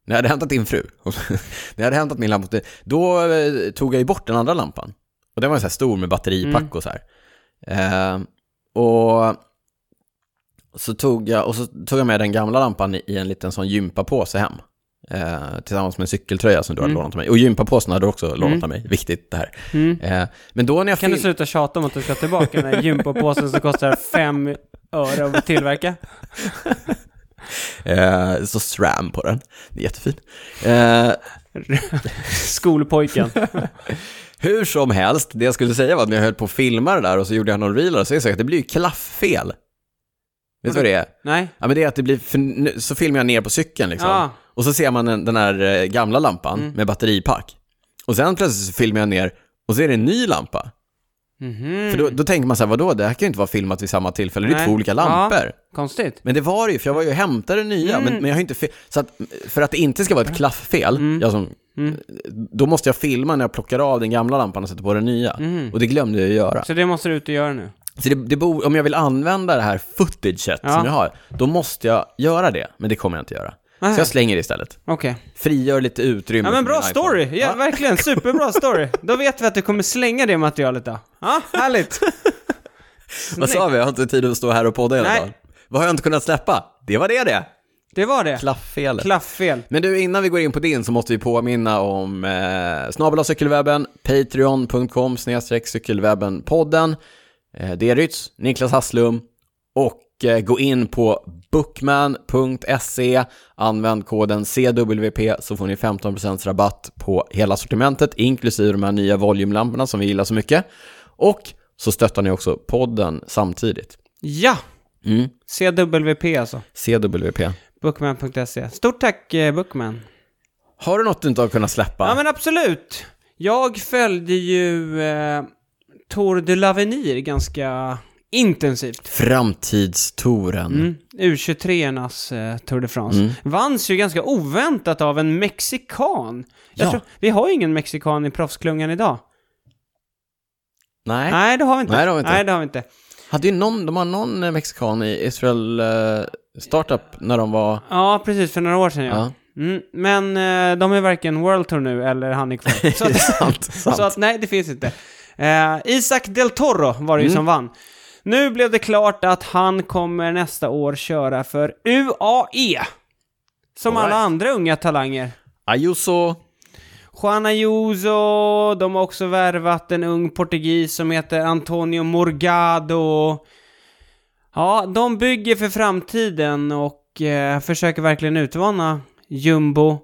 När jag hade hämtat din fru, [laughs] när jag hade hämtat min lampa din, då eh, tog jag ju bort den andra lampan. Och den var så här stor med batteripack Mm. och så här. Eh, och så tog jag, och så tog jag med den gamla lampan i, i en liten sån gympapåse hem. Eh, tillsammans med en cykeltröja som du hade Mm. lånat av mig. Och gympapåsen hade du också lånat Mm. av mig. Viktigt det här. Mm. Eh, men då när jag Kan du sluta tjata om att du ska tillbaka den där gympapåsen som kostar fem öre att tillverka? [laughs] eh, så SRAM på den. Det är jättefin. Eh, [laughs] Skolpojken. [laughs] Hur som helst, det jag skulle säga var att när jag höll på att filma det där och så gjorde jag någon reel och så det så att det blir ju klafffel. Vet du vad det är? Nej? Ja men det är att det blir, för, så filmar jag ner på cykeln liksom. Ja. Och så ser man den, den här eh, gamla lampan Mm. med batteripack. Och sen plötsligt så filmar jag ner och så är det en ny lampa. Mhm. För då, då tänker man så här, vadå, det här kan ju inte vara filmat vid samma tillfälle, det är Nej. två olika lampor. Konstigt. Men det var det ju, för jag var ju och hämtade nya, Mm. men, men jag har inte Så att, för att det inte ska vara ett klafffel, Mm. jag som, Mm. då måste jag filma när jag plockar av den gamla lampan och sätter på den nya. Mhm. Och det glömde jag göra. Så det måste du ut och göra nu? Så det, det bo, om jag vill använda det här footaget Ja. som jag har, då måste jag göra det, men det kommer jag inte göra. Så jag slänger det istället. Okej. Frigör lite utrymme Ja men för bra min iPhone. story! Ja, verkligen, superbra story. [laughs] Då vet vi att du kommer slänga det materialet då. Ja, härligt. [laughs] Vad sa vi? Jag har inte tid att stå här och podda hela Nej. dagen. Vad har jag inte kunnat släppa? Det var det det! Det var det. Klafffelet. Klafffel. Men du, innan vi går in på din så måste vi påminna om eh, snabel av cykelwebben, patreon.com snedstreck cykelwebben-podden, eh, Derytz, Niklas Hasslum och eh, gå in på bookman.se, använd koden CWP så får ni 15% rabatt på hela sortimentet, inklusive de här nya volymlamporna som vi gillar så mycket. Och så stöttar ni också podden samtidigt. Ja! Mm. CWP alltså. CWP. Bookman.se. Stort tack eh, Bookman. Har du något du inte har kunnat släppa? Ja men absolut. Jag följde ju eh, Tour de l'Avenir ganska intensivt. Framtidstouren. Mm. U23-ernas eh, Tour de France. Mm. Vanns ju ganska oväntat av en mexikan. Jag Ja. tror, vi har ju ingen mexikan i proffsklungan idag. Nej. Nej, det har vi inte. Nej, det har vi inte. Nej, det har vi inte. Hade ju någon, de har någon eh, mexikan i Israel eh, Startup när de var... Ja, precis, för några år sedan ja. Ja. Mm, men eh, de är varken World Tour nu eller han är kvar. [laughs] Så att, sant, [laughs] sant. så att nej, det finns inte. Eh, Isaac Del Toro var det ju Mm. som vann. Nu blev det klart att han kommer nästa år köra för UAE. Som All alla right. andra unga talanger. Ayuso, Juan Ayuso, de har också värvat en ung portugis som heter Antonio Morgado. Ja, de bygger för framtiden och eh, försöker verkligen utmana Jumbo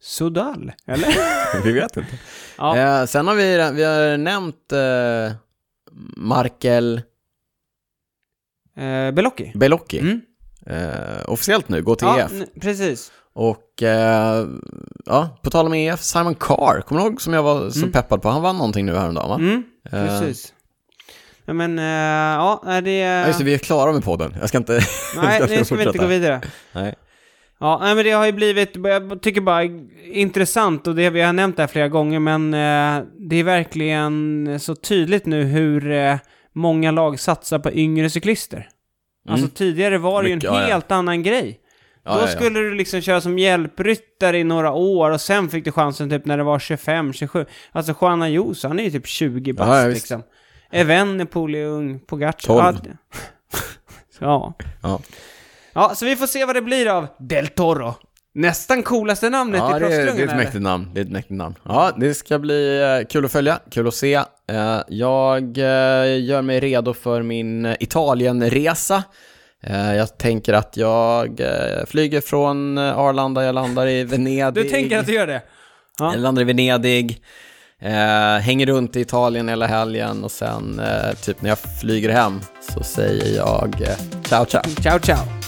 Sudal, eller? [laughs] vi vet inte. Ja. Eh, sen har vi, vi har nämnt eh, Markel Eh, Belocchi. Belocchi. Mm. Eh, officiellt nu, gå till Ja, EF. precis. Och eh, ja, på tal om EF, Simon Carr, kommer du ihåg som jag var så Mm. peppad på? Han vann någonting nu häromdagen va? Mm, Eh, precis. Ja, men, eh, ja, det... Ja, just det, vi är klara med podden. Jag ska inte... [laughs] nej, jag nu ska vi inte gå vidare. Nej. Ja, nej, men det har ju blivit, jag tycker bara intressant och det vi har nämnt det här flera gånger, men eh, det är verkligen så tydligt nu hur eh, många lag satsar på yngre cyklister. Alltså tidigare var det ju en ja, ja. helt annan grej. Ja, Då ja, ja. skulle du liksom köra som hjälpryttare i några år och sen fick du chansen typ när det var 25, 27. Alltså Juan Ayuso, han är ju typ 20 bast Ja, ja, liksom. Evenepoel är ung, Pogacar. 12. Ja. [laughs] ja. Ja. Ja, så vi får se vad det blir av Del Toro. Nästan coolaste namnet Ja, i det är, det är proffsklungan. ett mäktigt namn. Det är ett mäktigt namn. Ja, det ska bli eh, kul att följa, kul att se. Eh, Jag eh, gör mig redo för min Italienresa. Jag tänker att jag flyger från Arlanda, jag landar i Venedig. Du tänker att du gör det? Ja. Jag landar i Venedig, hänger runt i Italien hela helgen och sen typ när jag flyger hem så säger jag ciao ciao. Ciao, ciao.